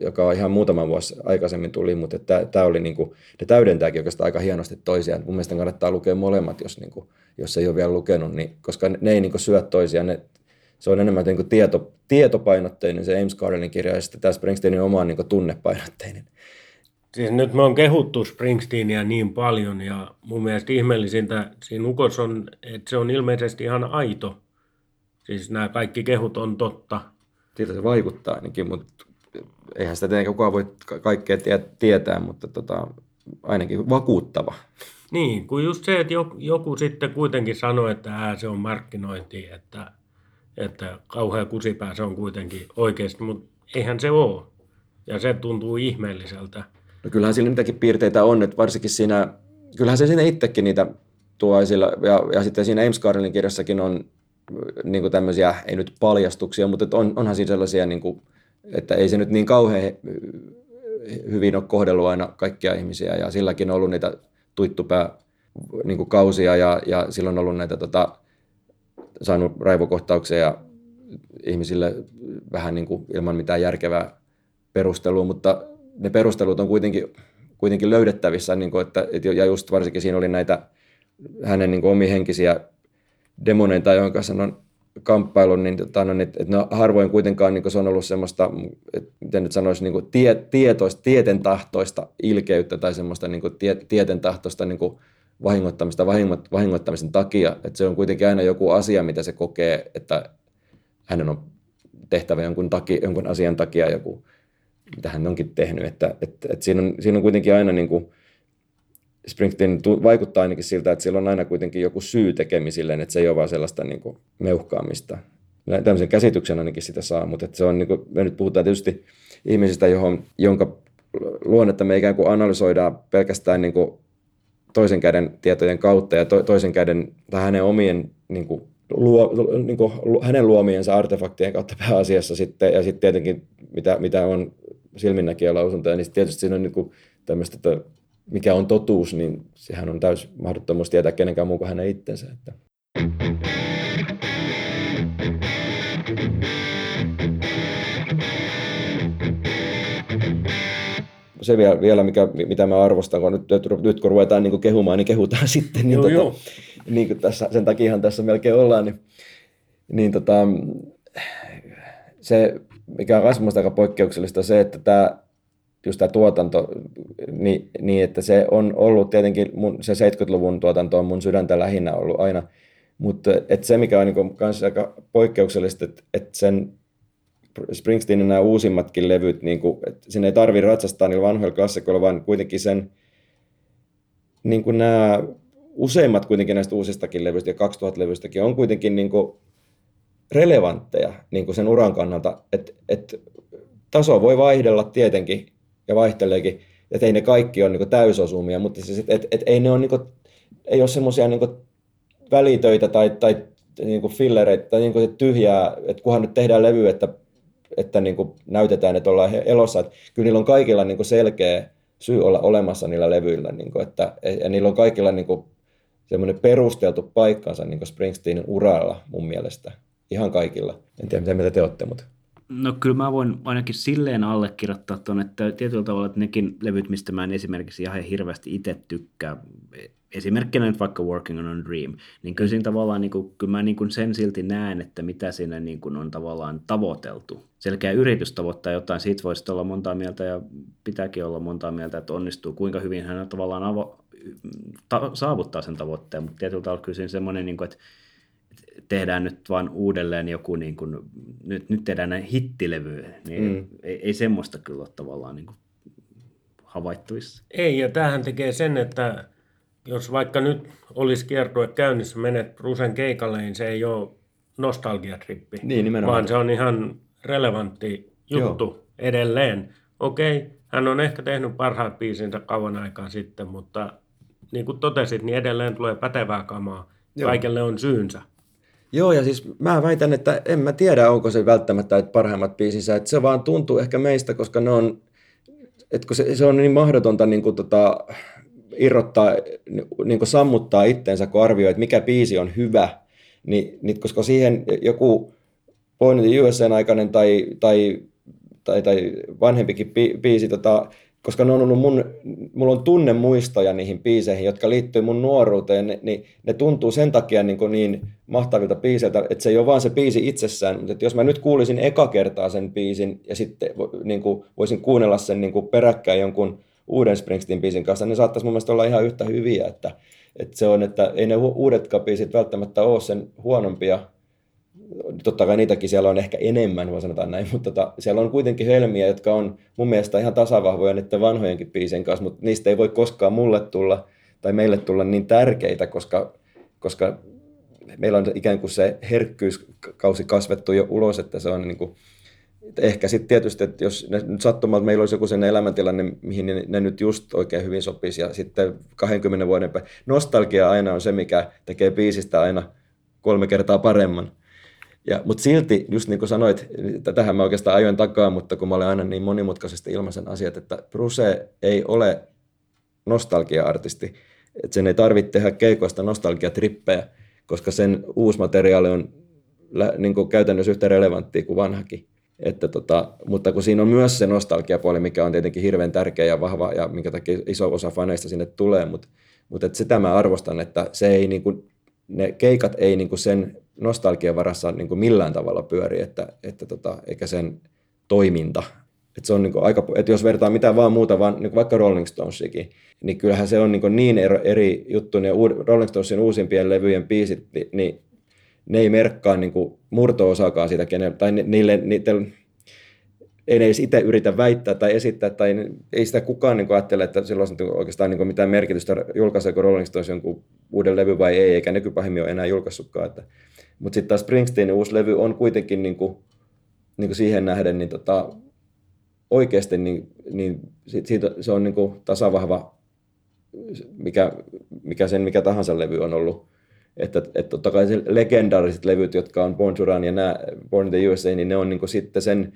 joka ihan muutama vuosi aikaisemmin tuli, mutta tämä oli niinku, ne täydentääkin oikeastaan aika hienosti toisiaan. Mun mielestä kannattaa lukea molemmat, jos, niinku, jos ei ole vielä lukenut, niin, koska ne, ne ei niinku syö toisiaan. Ne, se on enemmän niinku tieto, tietopainotteinen se Ames Gardenin kirja, ja sitten tämä Springsteenin oma on niinku tunnepainotteinen. Siis nyt me on kehuttu Springsteenia niin paljon ja mun mielestä ihmeellisintä siinä Ukos on, että se on ilmeisesti ihan aito. Siis nämä kaikki kehut on totta. Siltä se vaikuttaa ainakin, mutta eihän sitä tietenkään kukaan voi kaikkea tietää, mutta tota, ainakin vakuuttava. Niin, kun just se, että joku, joku sitten kuitenkin sanoi, että ää, se on markkinointi, että, että kauhea kusipää se on kuitenkin oikeasti, mutta eihän se ole. Ja se tuntuu ihmeelliseltä. No kyllähän siinä niitäkin piirteitä on, että varsinkin siinä, kyllähän se sinne itsekin niitä tuo esillä, ja, ja sitten siinä Ames Carlin kirjassakin on niin kuin tämmöisiä, ei nyt paljastuksia, mutta on, onhan siinä sellaisia, niin kuin, että ei se nyt niin kauhean hyvin ole kohdellut aina kaikkia ihmisiä, ja silläkin on ollut niitä tuittupää niin kuin kausia, ja, ja silloin on ollut näitä tota, saanut raivokohtauksia ihmisille vähän niin kuin ilman mitään järkevää perustelua, mutta ne perustelut on kuitenkin, kuitenkin löydettävissä, niin kuin, että, ja just varsinkin siinä oli näitä hänen niin kuin omihenkisiä demoneita, joiden kanssa on kamppailun, niin, tota, no, että, että no, harvoin kuitenkaan niin se on ollut semmoista, että, miten nyt sanoisi, niin tie, tietoista, tieten tahtoista ilkeyttä tai semmoista niin kuin tie, tieten tahtoista niin kuin vahingoittamista vahingot, vahingoittamisen takia, että se on kuitenkin aina joku asia, mitä se kokee, että hänen on tehtävä jonkun, takia, jonkun asian takia joku mitä hän onkin tehnyt. Että, että, että siinä, on, siinä on kuitenkin aina niin kuin, Springsteen vaikuttaa ainakin siltä, että sillä on aina kuitenkin joku syy tekemisilleen, että se ei ole vaan sellaista niin kuin meuhkaamista. Tämmöisen käsityksen ainakin sitä saa, mutta että se on, niin kuin, me nyt puhutaan tietysti ihmisistä, johon, jonka luonnetta me ikään kuin analysoidaan pelkästään niin kuin toisen käden tietojen kautta ja to, toisen käden tai hänen omien niin kuin, luo, niin kuin, hänen luomiensa artefaktien kautta pääasiassa sitten, ja sitten tietenkin mitä, mitä on silminnäkijä lausuntoja, niin tietysti siinä on niin kuin, tämmöistä, että mikä on totuus, niin sehän on täys mahdottomuus tietää kenenkään muu kuin hänen itsensä. Että. se vielä, vielä mikä, mitä mä arvostan, kun nyt, nyt kun ruvetaan niin kuin kehumaan, niin kehutaan sitten. Niin, joo, tota, joo. Niin kuin tässä, sen takiahan tässä melkein ollaan. Niin, niin tota, se, mikä on myös aika poikkeuksellista, se, että tämä, just tämä tuotanto, niin, niin, että se on ollut tietenkin, mun, se 70-luvun tuotanto on mun sydäntä lähinnä ollut aina, mutta että se, mikä on niin kanssa aika poikkeuksellista, että, että sen Springsteenin nämä uusimmatkin levyt, niin kuin, että sinne ei tarvitse ratsastaa niillä vanhoilla klassikoilla, vaan kuitenkin sen, niin kuin nämä useimmat kuitenkin näistä uusistakin levyistä ja 2000-levyistäkin on kuitenkin niin kuin relevantteja niin kuin sen uran kannalta, että, että taso voi vaihdella tietenkin ja vaihteleekin, että ei ne kaikki ole niin täysosumia, mutta siis, että, että, että ei ne ole, niin ei ole semmoisia niin välitöitä tai, tai niin kuin fillereitä tai niin kuin tyhjää, että kunhan nyt tehdään levy, että että niin kuin näytetään, että ollaan elossa. Että kyllä niillä on kaikilla niin kuin selkeä syy olla olemassa niillä levyillä, niin kuin, että, ja niillä on kaikilla niin kuin semmoinen perusteltu paikkansa niin kuin Springsteenin uralla mun mielestä. Ihan kaikilla. En tiedä, mitä te olette, mutta... No kyllä mä voin ainakin silleen allekirjoittaa tuon, että tietyllä tavalla että nekin levyt, mistä mä en esimerkiksi ihan hirveästi itse tykkää, esimerkkinä nyt vaikka Working on a Dream, niin kyllä siinä tavallaan, niin kuin, kyllä mä niin kuin sen silti näen, että mitä siinä niin kuin on tavallaan tavoiteltu. Selkeä yritys tavoittaa jotain, siitä voisi olla montaa mieltä ja pitääkin olla montaa mieltä, että onnistuu, kuinka hyvin hän tavallaan avo, ta, saavuttaa sen tavoitteen, mutta tietyllä tavalla kyllä siinä semmoinen, niin kuin, että tehdään nyt vaan uudelleen joku, niin kuin, nyt, nyt tehdään näin hittilevy, niin mm. ei, ei semmoista kyllä ole tavallaan niin kuin havaittavissa. Ei, ja tämähän tekee sen, että jos vaikka nyt olisi kiertue käynnissä, menet Rusen keikalle, niin se ei ole nostalgiatrippi, niin, nimenomaan. vaan se on ihan relevantti juttu Joo. edelleen. Okei, hän on ehkä tehnyt parhaat biisinsä kauan aikaa sitten, mutta niin kuin totesit, niin edelleen tulee pätevää kamaa. Joo. Kaikelle on syynsä. Joo, ja siis mä väitän, että en mä tiedä, onko se välttämättä että parhaimmat biisinsä, että se vaan tuntuu ehkä meistä, koska ne on, että kun se, se on niin mahdotonta niin kuin tota, irrottaa, niin kuin sammuttaa itteensä, kun arvioi, että mikä biisi on hyvä, niin, niin koska siihen joku Point USAn aikainen tai, tai, tai, tai vanhempikin biisi, tota, koska ne on ollut mun, mulla on tunne muistoja niihin biiseihin, jotka liittyy mun nuoruuteen, niin ne tuntuu sen takia niin, kuin niin mahtavilta biiseiltä, että se ei ole vaan se biisi itsessään, mutta että jos mä nyt kuulisin eka kertaa sen biisin ja sitten niin kuin, voisin kuunnella sen niin kuin peräkkäin jonkun uuden Springsteen biisin kanssa, ne saattaisi mun mielestä olla ihan yhtä hyviä, että, että se on, että ei ne uudetkaan biisit välttämättä ole sen huonompia, totta kai niitäkin siellä on ehkä enemmän, voi sanotaan näin, mutta tota, siellä on kuitenkin helmiä, jotka on mun mielestä ihan tasavahvoja niiden vanhojenkin biisien kanssa, mutta niistä ei voi koskaan mulle tulla tai meille tulla niin tärkeitä, koska, koska meillä on ikään kuin se herkkyyskausi kasvettu jo ulos, että se on niin kuin, ehkä sitten tietysti, että jos ne, nyt sattumalta meillä olisi joku sen elämäntilanne, mihin ne, ne nyt just oikein hyvin sopisi, ja sitten 20 vuoden päin. Nostalgia aina on se, mikä tekee biisistä aina kolme kertaa paremman. Ja, mutta silti, just niin kuin sanoit, tähän mä oikeastaan ajoin takaa, mutta kun mä olen aina niin monimutkaisesti ilmaisen asiat, että Bruce ei ole nostalgia-artisti. Että sen ei tarvitse tehdä keikoista nostalgiatrippejä, koska sen uusi materiaali on niin kuin käytännössä yhtä relevanttia kuin vanhakin. Että tota, mutta kun siinä on myös se nostalgiapuoli, mikä on tietenkin hirveän tärkeä ja vahva ja minkä takia iso osa faneista sinne tulee, mutta, mutta että sitä mä arvostan, että se ei niin kuin, ne keikat ei niin kuin sen nostalgian varassa niin kuin millään tavalla pyöri, että, että tota, eikä sen toiminta. Että se on niin kuin aika, että jos vertaa mitään vaan muuta, vaan niin kuin vaikka Rolling Stonesikin, niin kyllähän se on niin, kuin niin eri, eri juttu. Ne Rolling Stonesin uusimpien levyjen biisit, niin, ne ei merkkaa niin kuin murto-osakaan siitä, kenelle, tai niille, niille, ei ne edes itse yritä väittää tai esittää, tai ei sitä kukaan niin ajattele, että sillä olisi oikeastaan niin mitään merkitystä, julkaiseeko Rolling Stones jonkun uuden levy vai ei, eikä nykypahimmin ole enää julkaissutkaan. Että. Mutta sitten taas Springsteenin uusi levy on kuitenkin niin kuin, niin kuin siihen nähden niin tota, oikeasti niin, niin siitä, se on niin kuin tasavahva, mikä, mikä sen mikä tahansa levy on ollut. Että, että totta kai se legendaariset levyt, jotka on Born to Run ja nämä Born in the USA, niin ne on niin kuin sitten sen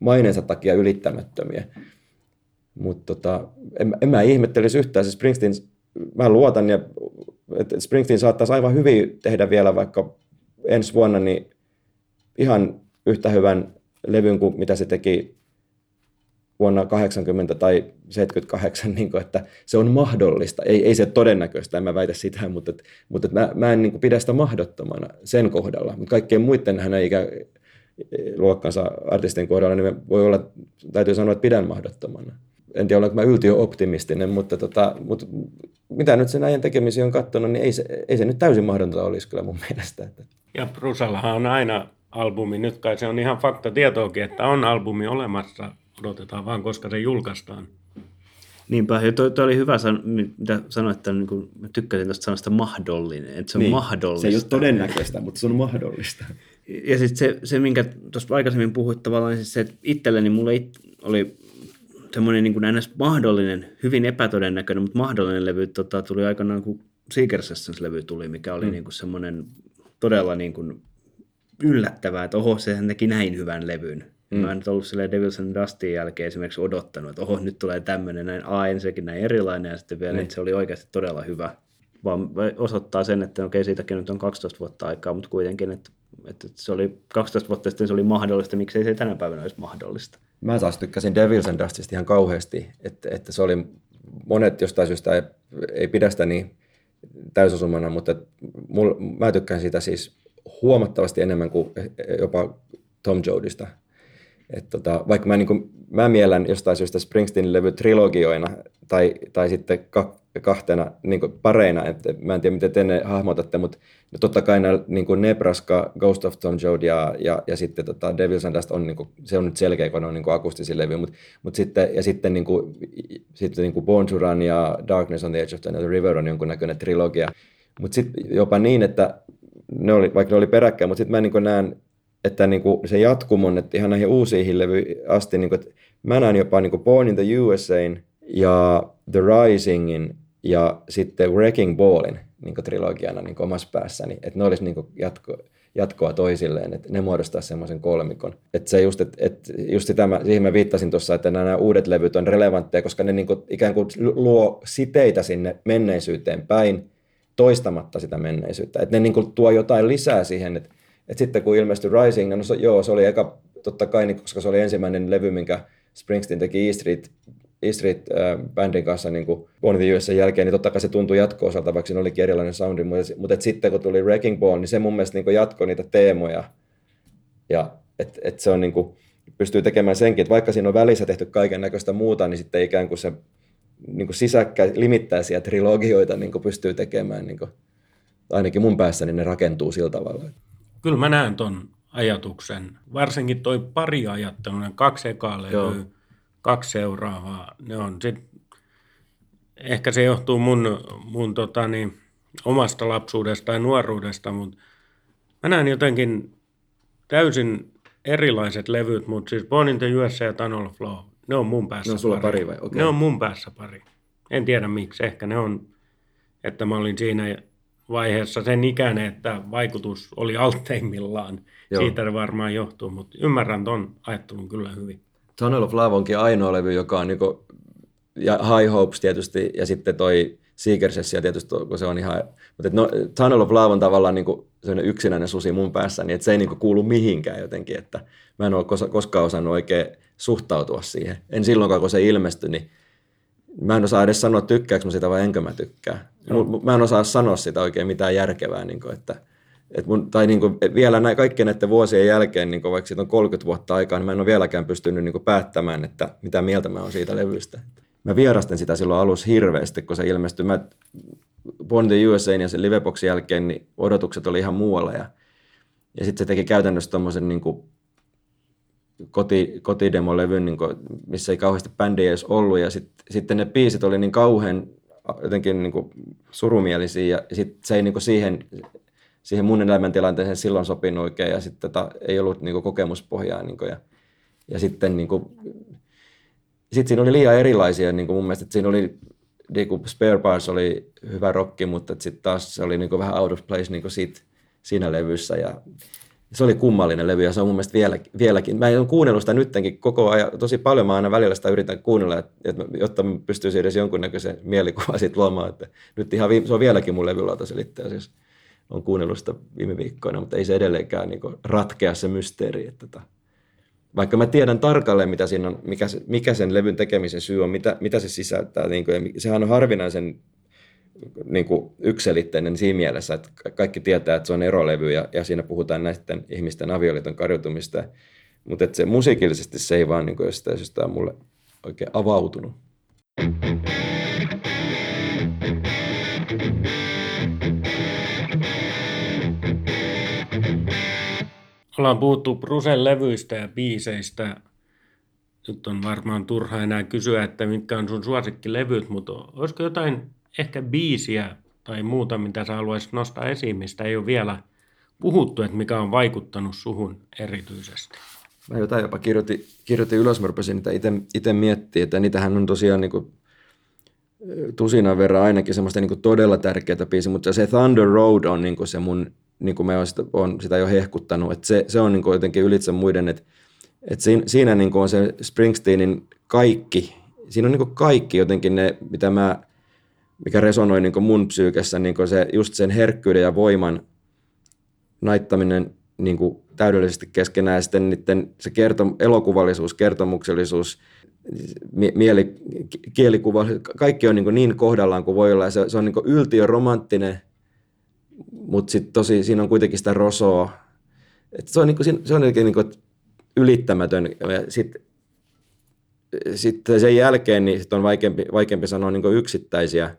maineensa takia ylittämättömiä. Mutta tota, en, en mä ihmettelisi yhtään, se Springsteen, mä luotan, ja, että Springsteen saattaisi aivan hyvin tehdä vielä vaikka ensi vuonna niin ihan yhtä hyvän levyn kuin mitä se teki vuonna 80 tai 78, niin kuin, että se on mahdollista. Ei, ei se todennäköistä, en mä väitä sitä, mutta, mutta mä, mä en niin kuin, pidä sitä mahdottomana sen kohdalla. Mutta kaikkien muiden hän ei ikään, luokkansa artistin kohdalla, niin voi olla, täytyy sanoa, että pidän mahdottomana. En tiedä, olenko mä yltiöoptimistinen, mutta, tota, mutta mitä nyt sen ajan tekemisiä on katsonut, niin ei se, ei se nyt täysin mahdotonta olisi kyllä mun mielestä. Ja Brusallahan on aina albumi, nyt kai se on ihan fakta tietoakin, että on albumi olemassa, odotetaan vaan koska se julkaistaan. Niinpä, ja toi, toi oli hyvä, san, mitä sanoit, että niin kuin, mä tykkäsin tuosta sanasta mahdollinen, että se on niin, mahdollista. Se ei ole todennäköistä, mutta se on mahdollista. Ja sitten se, se, minkä tuossa aikaisemmin puhuit tavallaan, siis se, että itselleni mulle it, oli semmoinen niin kuin mahdollinen, hyvin epätodennäköinen, mutta mahdollinen levy tota, tuli aikanaan, kun Seeker Sessions-levy tuli, mikä oli mm. niin kuin semmoinen todella niin kuin yllättävää, että oho, sehän teki näin hyvän levyn. Mm. Mä en nyt ollut sille Devils and Dustin jälkeen esimerkiksi odottanut, että oho, nyt tulee tämmöinen näin, a, ensinnäkin näin erilainen, ja sitten vielä, mm. että se oli oikeasti todella hyvä. Vaan osoittaa sen, että okei, siitäkin nyt on 12 vuotta aikaa, mutta kuitenkin, että, että se oli 12 vuotta sitten se oli mahdollista, miksei se tänä päivänä olisi mahdollista. Mä taas tykkäsin Devils and Dustista ihan kauheasti, että, että se oli, monet jostain syystä ei, ei pidä sitä niin täysosumana, mutta mul, mä tykkään sitä siis huomattavasti enemmän kuin jopa Tom Jodista. Et tota, vaikka mä, niin kuin, mä miellän jostain syystä Springsteenin levy trilogioina tai, tai sitten ka, kahtena niin kuin pareina, että mä en tiedä miten te ne hahmotatte, mutta no totta kai nämä niin kuin Nebraska, Ghost of Tom Joad ja, ja, ja sitten tota Devil's and Dust on, niin kuin, se on nyt selkeä, kun ne on niin kuin akustisia levyjä, mutta, mutta sitten, ja sitten, niin kuin, sitten niin kuin Born to Run ja Darkness on the Edge of the River on jonkun näköinen trilogia, mutta sitten jopa niin, että ne oli, vaikka ne oli peräkkäin, mutta sitten mä niin näen, että niin kuin se jatkumon, että ihan näihin uusiin levyihin asti, niin kuin, että mä näen jopa niin kuin Born in the USAin ja The Risingin ja sitten Wrecking Ballin niin kuin trilogiana niin kuin omassa päässäni, että ne olisi niin kuin jatko, jatkoa toisilleen, että ne muodostaa semmoisen kolmikon. Että se just, että, että just sitä mä, siihen mä viittasin tuossa, että nämä uudet levyt on relevantteja, koska ne niin kuin ikään kuin luo siteitä sinne menneisyyteen päin, toistamatta sitä menneisyyttä. Että ne niin kuin tuo jotain lisää siihen, että, että sitten kun ilmestyi Rising, no se, joo, se oli eka, totta kai, niin, koska se oli ensimmäinen levy, minkä Springsteen teki E Street, e Street äh, kanssa niin kuin Born in the jälkeen, niin totta kai se tuntui jatko-osalta, vaikka siinä olikin erilainen soundi, mutta, mutta et sitten kun tuli Wrecking Ball, niin se mun mielestä niin jatkoi niitä teemoja. Ja että et se on niin kuin, pystyy tekemään senkin, että vaikka siinä on välissä tehty kaiken näköistä muuta, niin sitten ikään kuin se niin kuin sisäkkä, limittäisiä trilogioita niin kuin pystyy tekemään, niin kuin, ainakin mun päässä, niin ne rakentuu sillä tavalla. Kyllä mä näen ton ajatuksen. Varsinkin toi pari ajattelun, kaksi ekaa levyä, kaksi seuraavaa. Ne on sit, ehkä se johtuu mun, mun tota niin, omasta lapsuudesta ja nuoruudesta, mutta mä näen jotenkin täysin erilaiset levyt, mutta siis Born in the USA ja Tunnel Flow, ne on mun päässä Ne on sulla pari, pari vai? Okay. Ne on mun päässä pari. En tiedä miksi. Ehkä ne on, että mä olin siinä vaiheessa sen ikäinen, että vaikutus oli altteimmillaan. Joo. Siitä varmaan johtuu, mutta ymmärrän ton ajattelun kyllä hyvin. Tunnel of Love onkin ainoa levy, joka on niinku, ja High Hopes tietysti, ja sitten toi Seeker Session tietysti, kun se on ihan, mutta no, Tunnel of Love on tavallaan niinku sellainen yksinäinen susi mun päässä, niin että se ei niinku kuulu mihinkään jotenkin, että mä en ole koskaan osannut oikein suhtautua siihen. En silloinkaan, kun se ilmestyi, niin mä en osaa edes sanoa, tykkääkö mä sitä vai enkö mä tykkää. No. Mä en osaa sanoa sitä oikein mitään järkevää, niin kuin, että, että mun, tai niin kuin, vielä näin, kaikkien näiden vuosien jälkeen, niin kuin, vaikka siitä on 30 vuotta aikaa, niin mä en ole vieläkään pystynyt niin kuin, päättämään, että mitä mieltä mä oon siitä levystä. Mä vierastin sitä silloin alussa hirveästi, kun se ilmestyi. Mä Born the USA ja sen liveboxin jälkeen, niin odotukset oli ihan muualla. Ja, ja sitten se teki käytännössä tommosen niin kuin, koti, kotidemolevyn, niin kuin, missä ei kauheasti bändiä edes ollut. Ja sit, sitten ne biisit oli niin kauhean jotenkin niin kuin surumielisiä ja sit se ei niin kuin siihen, siihen mun elämäntilanteeseen silloin sopinut oikein ja sitten tota, ei ollut niin kuin kokemuspohjaa. Niin kuin, ja, ja sitten niin kuin, sit siinä oli liian erilaisia niin kuin mun mielestä, että siinä oli niin kuin Spare Parts oli hyvä rokki, mutta sitten taas se oli niin kuin vähän out of place niin kuin siitä, siinä levyssä ja se oli kummallinen levy ja se on mun mielestä vielä, vieläkin. Mä en kuunnellut sitä nyttenkin koko ajan, tosi paljon mä aina välillä sitä yritän kuunnella, että, että jotta mä pystyisin edes jonkunnäköisen mielikuva siitä luomaan. Että nyt ihan viime, se on vieläkin mun levylautasella itse asiassa. Olen kuunnellut sitä viime viikkoina, mutta ei se edelleenkään niin ratkea se mysteeri. Että tota, vaikka mä tiedän tarkalleen, mitä siinä on, mikä, mikä sen levyn tekemisen syy on, mitä, mitä se sisältää. Niin kuin, ja sehän on harvinaisen niin kuin ykselitteinen siinä mielessä, että kaikki tietää, että se on erolevy ja, ja siinä puhutaan näiden ihmisten avioliiton karjutumista. Mutta se musiikillisesti se ei vaan niin kuin jostain syystä on mulle oikein avautunut. Ollaan puhuttu Brusen levyistä ja biiseistä. Nyt on varmaan turha enää kysyä, että mitkä on sun suosikkilevyt, mutta olisiko jotain ehkä biisiä tai muuta, mitä sä haluaisit nostaa esiin, mistä ei ole vielä puhuttu, että mikä on vaikuttanut suhun erityisesti? Mä jotain jopa kirjoitin, kirjoitin ylös, mä rupesin niitä itse miettimään, että niitähän on tosiaan niin kuin tusinan verran ainakin semmoista niin kuin todella tärkeää biisi, mutta se Thunder Road on niin kuin se mun, niin kuin mä oon sitä, sitä jo hehkuttanut, että se, se on niin kuin jotenkin ylitse muiden, että, että siinä, siinä niin kuin on se Springsteenin kaikki, siinä on niin kuin kaikki jotenkin ne, mitä mä mikä resonoi niin mun psyykessä, niin se, just sen herkkyyden ja voiman naittaminen niin täydellisesti keskenään ja sitten niiden, se kertom, elokuvallisuus, kertomuksellisuus, mieli, kielikuva, kaikki on niin, niin kohdallaan kuin voi olla ja se, se on niin yltiö romanttinen, mutta sitten tosi siinä on kuitenkin sitä rosoa. Et se on, niin kuin, se on niin kuin ylittämätön. Sitten sit sen jälkeen niin sit on vaikeampi, vaikeampi sanoa niin yksittäisiä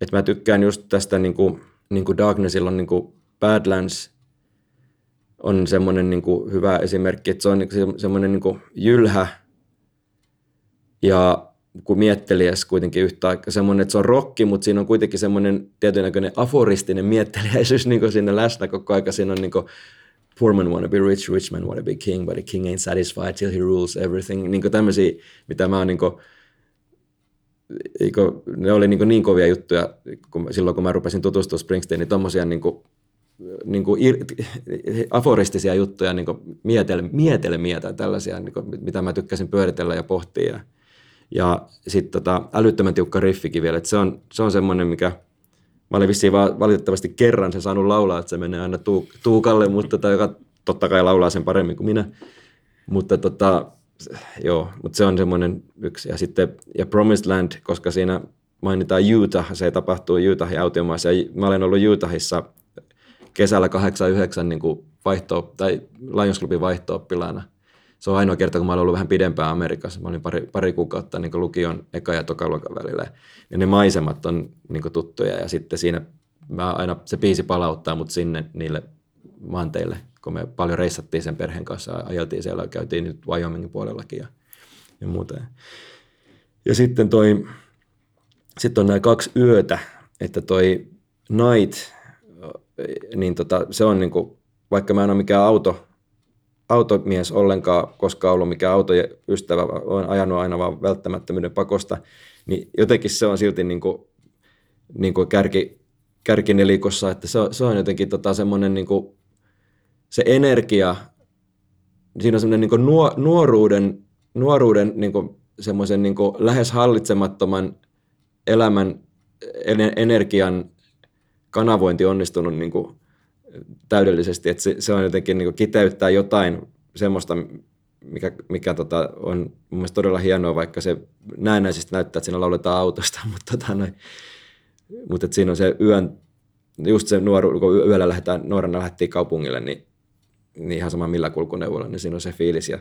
että mä tykkään just tästä niin kuin, niin kuin Darknessilla on niin kuin Badlands on semmoinen niin kuin hyvä esimerkki, että se on niin semmoinen niin jylhä ja kuin miettelijäs kuitenkin yhtä aikaa. Semmoinen, että se on rokki, mutta siinä on kuitenkin semmoinen tietynäköinen aforistinen miettelijäisyys niin siinä läsnä koko aika. Siinä on niin kuin, poor man wanna be rich, rich man wanna be king, but the king ain't satisfied till he rules everything. Niin kuin tämmöisiä, mitä mä oon niin kuin, eikö, ne oli niin, niin kovia juttuja kun, silloin, kun mä rupesin tutustua Springsteeniin, tuommoisia niin kuin, niin kuin ir, aforistisia juttuja, niin kuin mietel, mietelmiä tai tällaisia, niin kuin, mitä mä tykkäsin pyöritellä ja pohtia. Ja, ja sitten tota, älyttömän tiukka riffikin vielä, että se on, se on semmoinen, mikä mä olin vissiin vaan valitettavasti kerran sen saanut laulaa, että se menee aina tuu, Tuukalle, mutta tota, joka totta kai laulaa sen paremmin kuin minä. Mutta tota, joo, mutta se on semmoinen yksi. Ja sitten ja Promised Land, koska siinä mainitaan Utah, se tapahtuu Utahin autiomaassa. Ja mä olen ollut Utahissa kesällä 89 niin kuin vaihto, tai Lions Clubin vaihto Se on ainoa kerta, kun mä olen ollut vähän pidempään Amerikassa. Mä olin pari, pari kuukautta niin lukion eka- ja tokaluokan välillä. Ja ne maisemat on niin tuttuja ja sitten siinä mä aina, se biisi palauttaa mut sinne niille maanteille kun me paljon reissattiin sen perheen kanssa, ajeltiin siellä, käytiin nyt Wyomingin puolellakin ja, ja muuta. Ja sitten toi, sitten on nämä kaksi yötä, että toi Night, niin tota, se on niinku, vaikka mä en ole mikään auto, automies ollenkaan koskaan ollut mikään autoystävä, olen ajanut aina vaan välttämättömyyden pakosta, niin jotenkin se on silti niin kuin, niin kuin kärki, kärkinelikossa, että se on, se on jotenkin tota semmoinen niin kuin se energia, siinä on semmoinen niin nuoruuden, nuoruuden niin semmoisen niin lähes hallitsemattoman elämän energian kanavointi onnistunut niin kuin täydellisesti, että se, se on jotenkin niin kiteyttää jotain semmoista, mikä, mikä tota, on mun mielestä todella hienoa, vaikka se näennäisesti näyttää, että siinä lauletaan autosta, mutta, tota, noin, mutta että siinä on se yön, just se nuoru, kun yöllä lähdetään, nuorena lähdettiin kaupungille, niin niin ihan sama millä kulkuneuvolla, niin siinä on se fiilis. Ja,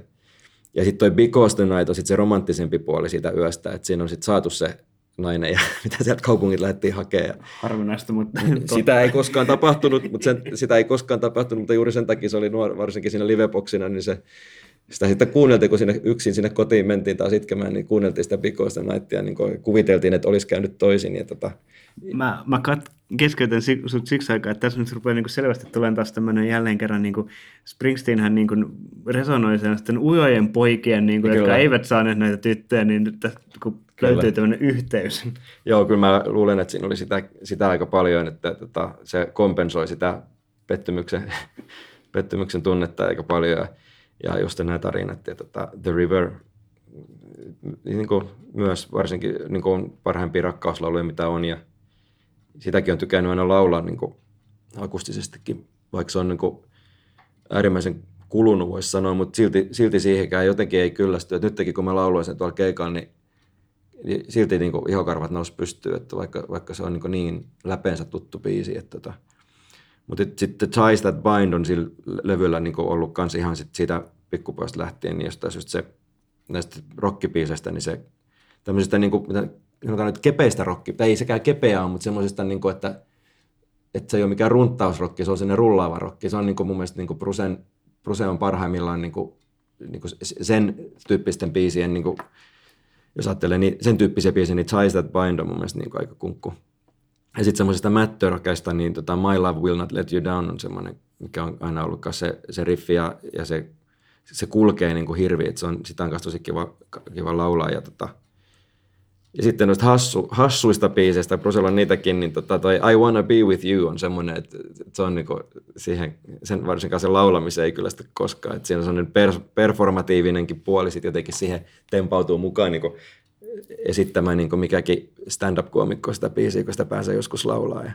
ja sitten toi Because the Night on sit se romanttisempi puoli siitä yöstä, että siinä on sitten saatu se nainen ja mitä sieltä kaupungit lähdettiin hakemaan. Harvinaista, mutta... sitä ei koskaan tapahtunut, mutta sen, sitä ei koskaan tapahtunut, mutta juuri sen takia se oli nuor, varsinkin siinä liveboksina, niin se, sitä sitten kuunneltiin, kun sinne yksin sinne kotiin mentiin taas itkemään, niin kuunneltiin sitä pikoista naittia, niin kuviteltiin, että olisi käynyt toisin. Ja tota... Mä, mä kat, keskeytän sut siksi aikaa, että tässä nyt rupeaa niin selvästi tulemaan taas tämmöinen jälleen kerran, niin kuin Springsteenhän niin kuin resonoi sen ujojen poikien, niin kuin, jotka eivät saaneet näitä tyttöjä, niin nyt kun kyllä. löytyy tämmöinen yhteys. Joo, kyllä mä luulen, että siinä oli sitä, sitä aika paljon, että, että tota, se kompensoi sitä pettymyksen, pettymyksen tunnetta aika paljon. Ja, ja just nämä tarinat ja tota, The River, niin kuin myös varsinkin niin kuin parhaimpia rakkauslauluja, mitä on. Ja sitäkin on tykännyt aina laulaa niin kuin akustisestikin, vaikka se on niin kuin äärimmäisen kulunut, voisi sanoa, mutta silti, silti siihenkään jotenkin ei kyllästy. Et nytkin kun mä lauloin sen tuolla keikalla, niin, niin silti niin kuin ihokarvat nousi pystyyn, että vaikka, vaikka se on niin, niin läpeensä tuttu biisi. Että tota. Mutta sitten Ties That Bind on sillä levyllä niin ollut kans ihan sit siitä pikkupojasta lähtien, niin jostain just se näistä rockipiiseistä, niin se tämmöisestä niin kuin, sanotaan nyt kepeistä rocki, tai ei sekään kepeä ole, mutta semmoisesta, niin kuin, että, että se ei ole mikään runttausrokki, se on sinne rullaava rokki. Se on niin kuin mun mielestä niin kuin Brusen, Bruse on parhaimmillaan niin kuin, niin kuin sen tyyppisten biisien, niin kuin, jos ajattelee niin, sen tyyppisiä biisejä, niin Ties That Bind on mun mielestä niin kuin aika kunkku. Ja sitten semmoisesta mättörokkeista, niin tota My Love Will Not Let You Down on semmoinen, mikä on aina ollut se, se riffi ja, ja se, se kulkee niin kuin hirvi, että se on, sitä on kanssa tosi kiva, kiva laulaa. Ja, tota, ja sitten noista hassu, hassuista biiseistä, Brusella on niitäkin, niin tota, toi I Wanna Be With You on semmoinen, että, se on niinku siihen, sen varsinkaan sen laulamiseen ei kyllä sitä koskaan. Että siinä on semmoinen per, performatiivinenkin puoli sitten jotenkin siihen tempautuu mukaan niinku esittämään niin mikäkin stand-up-koomikko sitä biisiä, kun sitä pääsee joskus laulaa. Ja,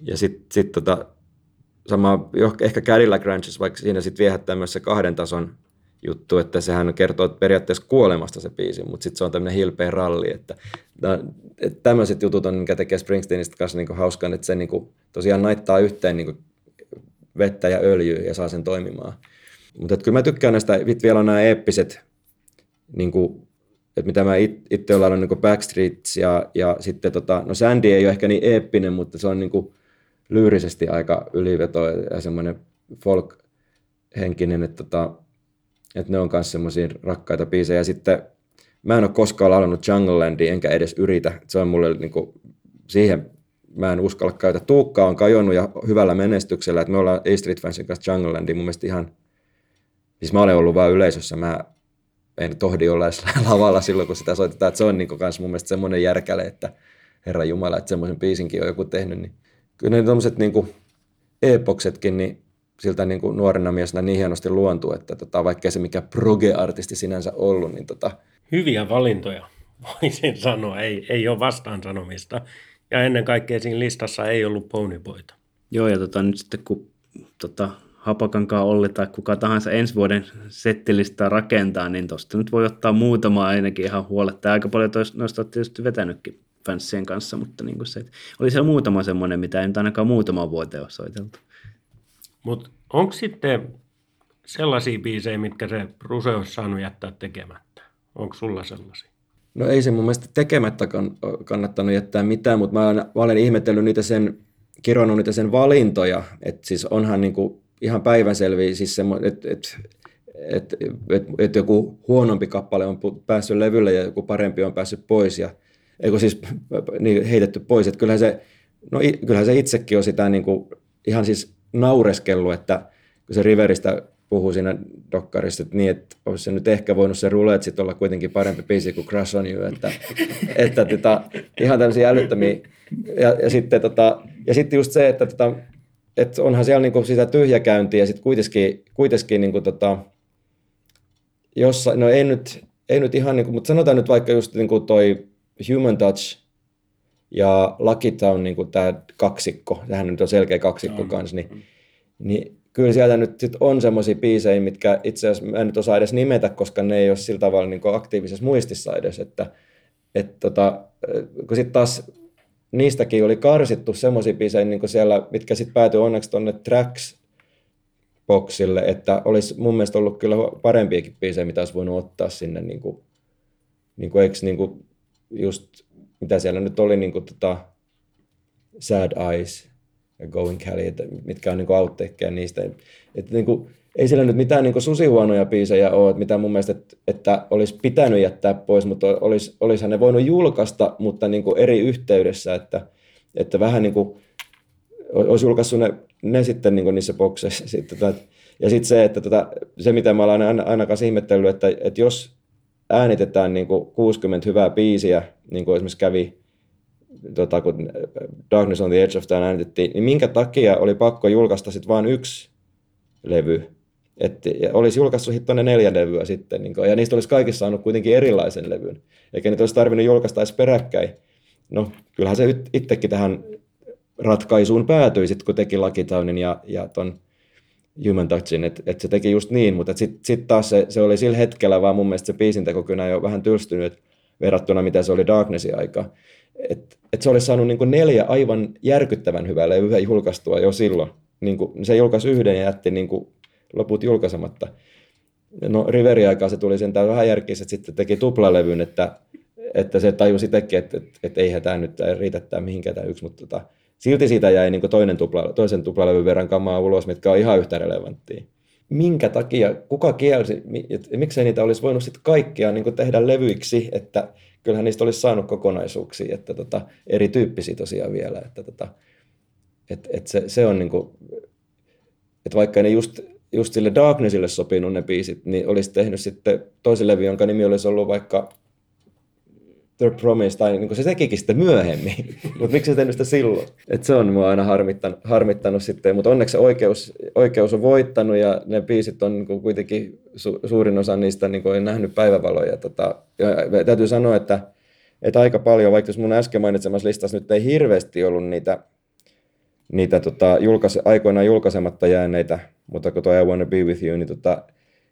ja sitten sit tota, sama, ehkä Cadillac Ranches, vaikka siinä sitten viehättää myös se kahden tason juttu, että sehän kertoo periaatteessa kuolemasta se biisi, mutta sitten se on tämmöinen hilpeä ralli, että, että tämmöiset jutut on, mikä tekee Springsteenistä kanssa niinku hauskan, että se niinku tosiaan naittaa yhteen niinku vettä ja öljyä ja saa sen toimimaan. Mutta kyllä mä tykkään näistä, vielä on nämä eeppiset niinku että mitä mä itse olen ollut niin Backstreets ja, ja sitten tota, no Sandy ei ole ehkä niin eeppinen, mutta se on niin kuin lyyrisesti aika yliveto ja semmoinen folk-henkinen, että, tota, että ne on myös semmoisia rakkaita biisejä. Ja sitten mä en ole koskaan laulanut Jungle Landia, enkä edes yritä. Se on mulle niin kuin, siihen mä en uskalla käytä. Tuukka on kajonnut ja hyvällä menestyksellä, että me ollaan A Street Fansin kanssa Jungle Landia mun mielestä ihan, siis mä olen ollut vaan yleisössä, mä en tohdi olla edes lavalla silloin, kun sitä soitetaan. Että se on niin mun mielestä semmoinen järkäle, että Herra Jumala, että semmoisen biisinkin on joku tehnyt. Niin kyllä ne tuommoiset niin epoksetkin, niin siltä niin kuin nuorena miesnä niin hienosti luontuu, että tota, vaikka se mikä proge-artisti sinänsä ollut, niin tota... Hyviä valintoja, voisin sanoa. Ei, ei ole vastaan sanomista. Ja ennen kaikkea siinä listassa ei ollut Ponyboyta. Joo, ja tota, nyt sitten kun tota, Hapakankaan Olli tai kuka tahansa ensi vuoden settilistaa rakentaa, niin tuosta nyt voi ottaa muutama ainakin ihan huoletta. Aika paljon noista on tietysti vetänytkin fanssien kanssa, mutta niin kuin se, että oli siellä muutama semmoinen, mitä ei nyt ainakaan muutama vuoteen ole soiteltu. Mutta onko sitten sellaisia biisejä, mitkä se Ruse olisi saanut jättää tekemättä? Onko sulla sellaisia? No ei se mun mielestä tekemättä kannattanut jättää mitään, mutta mä olen, mä olen ihmetellyt niitä sen, kirjoinut niitä sen valintoja, että siis onhan niin kuin ihan päivänselviä, siis että et, et, et, et joku huonompi kappale on päässyt levylle ja joku parempi on päässyt pois ja eikö siis niin heitetty pois, että kyllähän se, no, kyllähän se itsekin on sitä niin kuin, ihan siis naureskellut, että kun se Riveristä puhuu siinä dokkarissa, että niin, että olisi se nyt ehkä voinut se rulet sitten olla kuitenkin parempi biisi kuin Crush on You, että, että tota, ihan tämmöisiä älyttömiä. Ja, ja, sitten, tota, ja sitten just se, että tota, et onhan siellä niinku sitä tyhjäkäyntiä ja sitten kuitenkin, kuitenkin niinku tota, jossa, no ei nyt, ei nyt ihan, niinku, mutta sanotaan nyt vaikka just niinku toi Human Touch ja Lucky Town, niinku tämä kaksikko, tähän nyt on selkeä kaksikko no, kanssa, niin, niin kyllä siellä nyt sit on semmoisia biisejä, mitkä itse asiassa mä en nyt osaa edes nimetä, koska ne ei ole sillä tavalla niin aktiivisessa muistissa edes, että et tota, kun sitten taas niistäkin oli karsittu semmoisia biisejä niin siellä, mitkä sitten päätyi onneksi tuonne Tracks boxille, että olisi mun mielestä ollut kyllä parempiakin biisejä, mitä olisi voinut ottaa sinne, niin kuin, niin kuin, eikö, niin kuin just, mitä siellä nyt oli, niin kuin, tota, Sad Eyes ja Going Cali, että mitkä on niin outtakea niistä. Että, niin kuin, ei siellä nyt mitään niin susihuonoja biisejä ole, että mitä mun mielestä, että, että olisi pitänyt jättää pois, mutta olisi, olisihan ne voinut julkaista, mutta niin kuin eri yhteydessä, että, että vähän niin kuin, olisi julkaissut ne, ne sitten niin kuin niissä bokseissa. Sitten, ja sitten se, että tota, se mitä mä olen aina, aina kanssa ihmetellyt, että, että jos äänitetään niin kuin 60 hyvää biisiä, niin kuin esimerkiksi kävi tota, kun Darkness on the Edge of Town äänitettiin, niin minkä takia oli pakko julkaista sitten vain yksi levy? Että olisi julkaissut sitten tuonne neljä levyä sitten, niin kuin, ja niistä olisi kaikissa saanut kuitenkin erilaisen levyn, eikä niitä olisi tarvinnut julkaista edes peräkkäin. No, kyllähän se itsekin tähän ratkaisuun päätyi sitten, kun teki Lucky Townin ja, ja ton Human Touchin, että et se teki just niin, mutta sitten sit taas se, se, oli sillä hetkellä vaan mun mielestä se biisintekokynä jo vähän tylstynyt verrattuna mitä se oli Darknessin aika. Että et se olisi saanut niin kuin neljä aivan järkyttävän hyvää levyä julkaistua jo silloin. Niin kuin, se julkaisi yhden ja jätti niin kuin loput julkaisematta. No Riveri-aikaa se tuli sen vähän järkeissä, että sitten teki tuplalevyn, että, että se tajusi itsekin, että, että, että eihän tämä nyt riitä tämä mihinkään tämä yksi, mutta tota, silti siitä jäi niin toinen tupla, toisen tuplalevyn verran kamaa ulos, mitkä on ihan yhtä relevanttia. Minkä takia, kuka kielsi, miksei niitä olisi voinut sitten kaikkia niin tehdä levyiksi, että kyllähän niistä olisi saanut kokonaisuuksia, että tota, erityyppisiä tosiaan vielä, että tota, et, et se, se on niin kuin, että vaikka ne just, just sille Darknessille sopinut ne biisit, niin olisi tehnyt sitten toisen levy, jonka nimi olisi ollut vaikka The Promise, tai niin se tekikin sitten myöhemmin, mutta miksi se tehnyt sitä silloin? Et se on mua aina harmittanut, harmittanut sitten, mutta onneksi se oikeus, oikeus on voittanut ja ne biisit on niin kuitenkin su, suurin osa niistä niin on nähnyt päivävaloja. Tota, ja täytyy sanoa, että, että aika paljon, vaikka jos mun äsken mainitsemassa listassa nyt ei hirveästi ollut niitä, niitä tota, julkaise, aikoinaan julkaisematta jääneitä, mutta kun tuo I Wanna Be With You, niin tota,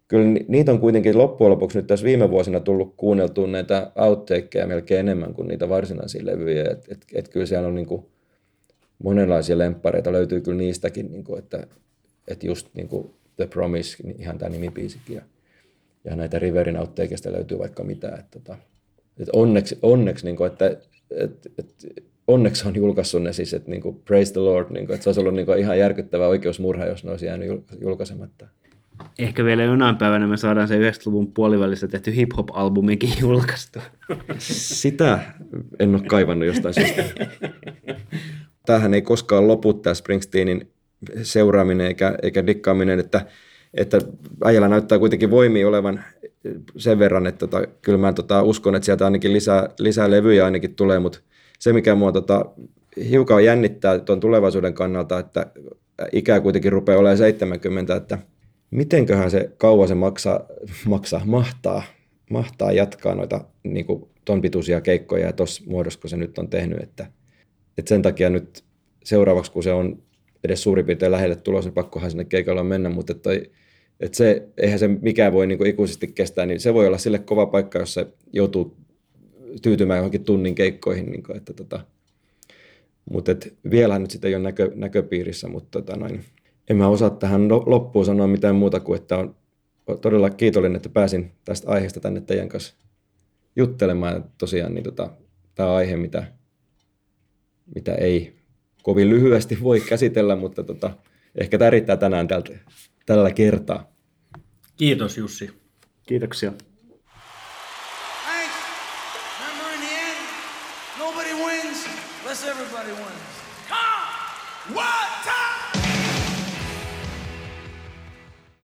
kyllä niitä on kuitenkin loppujen lopuksi nyt tässä viime vuosina tullut kuunneltua näitä outtakeja melkein enemmän kuin niitä varsinaisia levyjä. Et, et, et kyllä siellä on niin kuin monenlaisia lemppareita, löytyy kyllä niistäkin, niin kuin, että, että just niin kuin The Promise, ihan tämä nimipiisikin. Ja, ja näitä Riverin outtakeista löytyy vaikka mitä. Että, että, tota, että onneksi, onneksi niin kuin, että, että, että onneksi on julkaissut ne siis, että niin kuin, praise the Lord, niin kuin, että se olisi ollut niin kuin, ihan järkyttävä oikeusmurha, jos ne olisi jäänyt julkaisematta ehkä vielä jonain päivänä me saadaan se 90-luvun puolivälissä tehty hip-hop-albumikin julkaistu. Sitä en ole kaivannut jostain syystä. Tämähän ei koskaan lopu tämä Springsteenin seuraaminen eikä, eikä dikkaaminen, että, että äijällä näyttää kuitenkin voimia olevan sen verran, että tota, kyllä mä tota, uskon, että sieltä ainakin lisää, lisää levyjä ainakin tulee, mutta se mikä mua tota, hiukan jännittää tuon tulevaisuuden kannalta, että ikää kuitenkin rupeaa olemaan 70, että – mitenköhän se kauan se maksaa, maksaa mahtaa, mahtaa jatkaa noita niin kuin ton pituisia keikkoja ja tuossa muodossa, kun se nyt on tehnyt. Että, että sen takia nyt seuraavaksi, kun se on edes suurin piirtein lähelle tulossa, niin pakkohan sinne keikalla mennä, mutta että, että se, eihän se mikään voi niin kuin ikuisesti kestää, niin se voi olla sille kova paikka, jos se joutuu tyytymään johonkin tunnin keikkoihin. Niin kuin, että tota, mutta et vielä nyt sitä ei ole näkö, näköpiirissä, mutta tota noin, en mä osaa tähän loppuun sanoa mitään muuta kuin, että on todella kiitollinen, että pääsin tästä aiheesta tänne teidän kanssa juttelemaan. Tosiaan niin tota, tämä aihe, mitä, mitä ei kovin lyhyesti voi käsitellä, mutta tota, ehkä tämä riittää tänään tältä, tällä kertaa. Kiitos Jussi. Kiitoksia.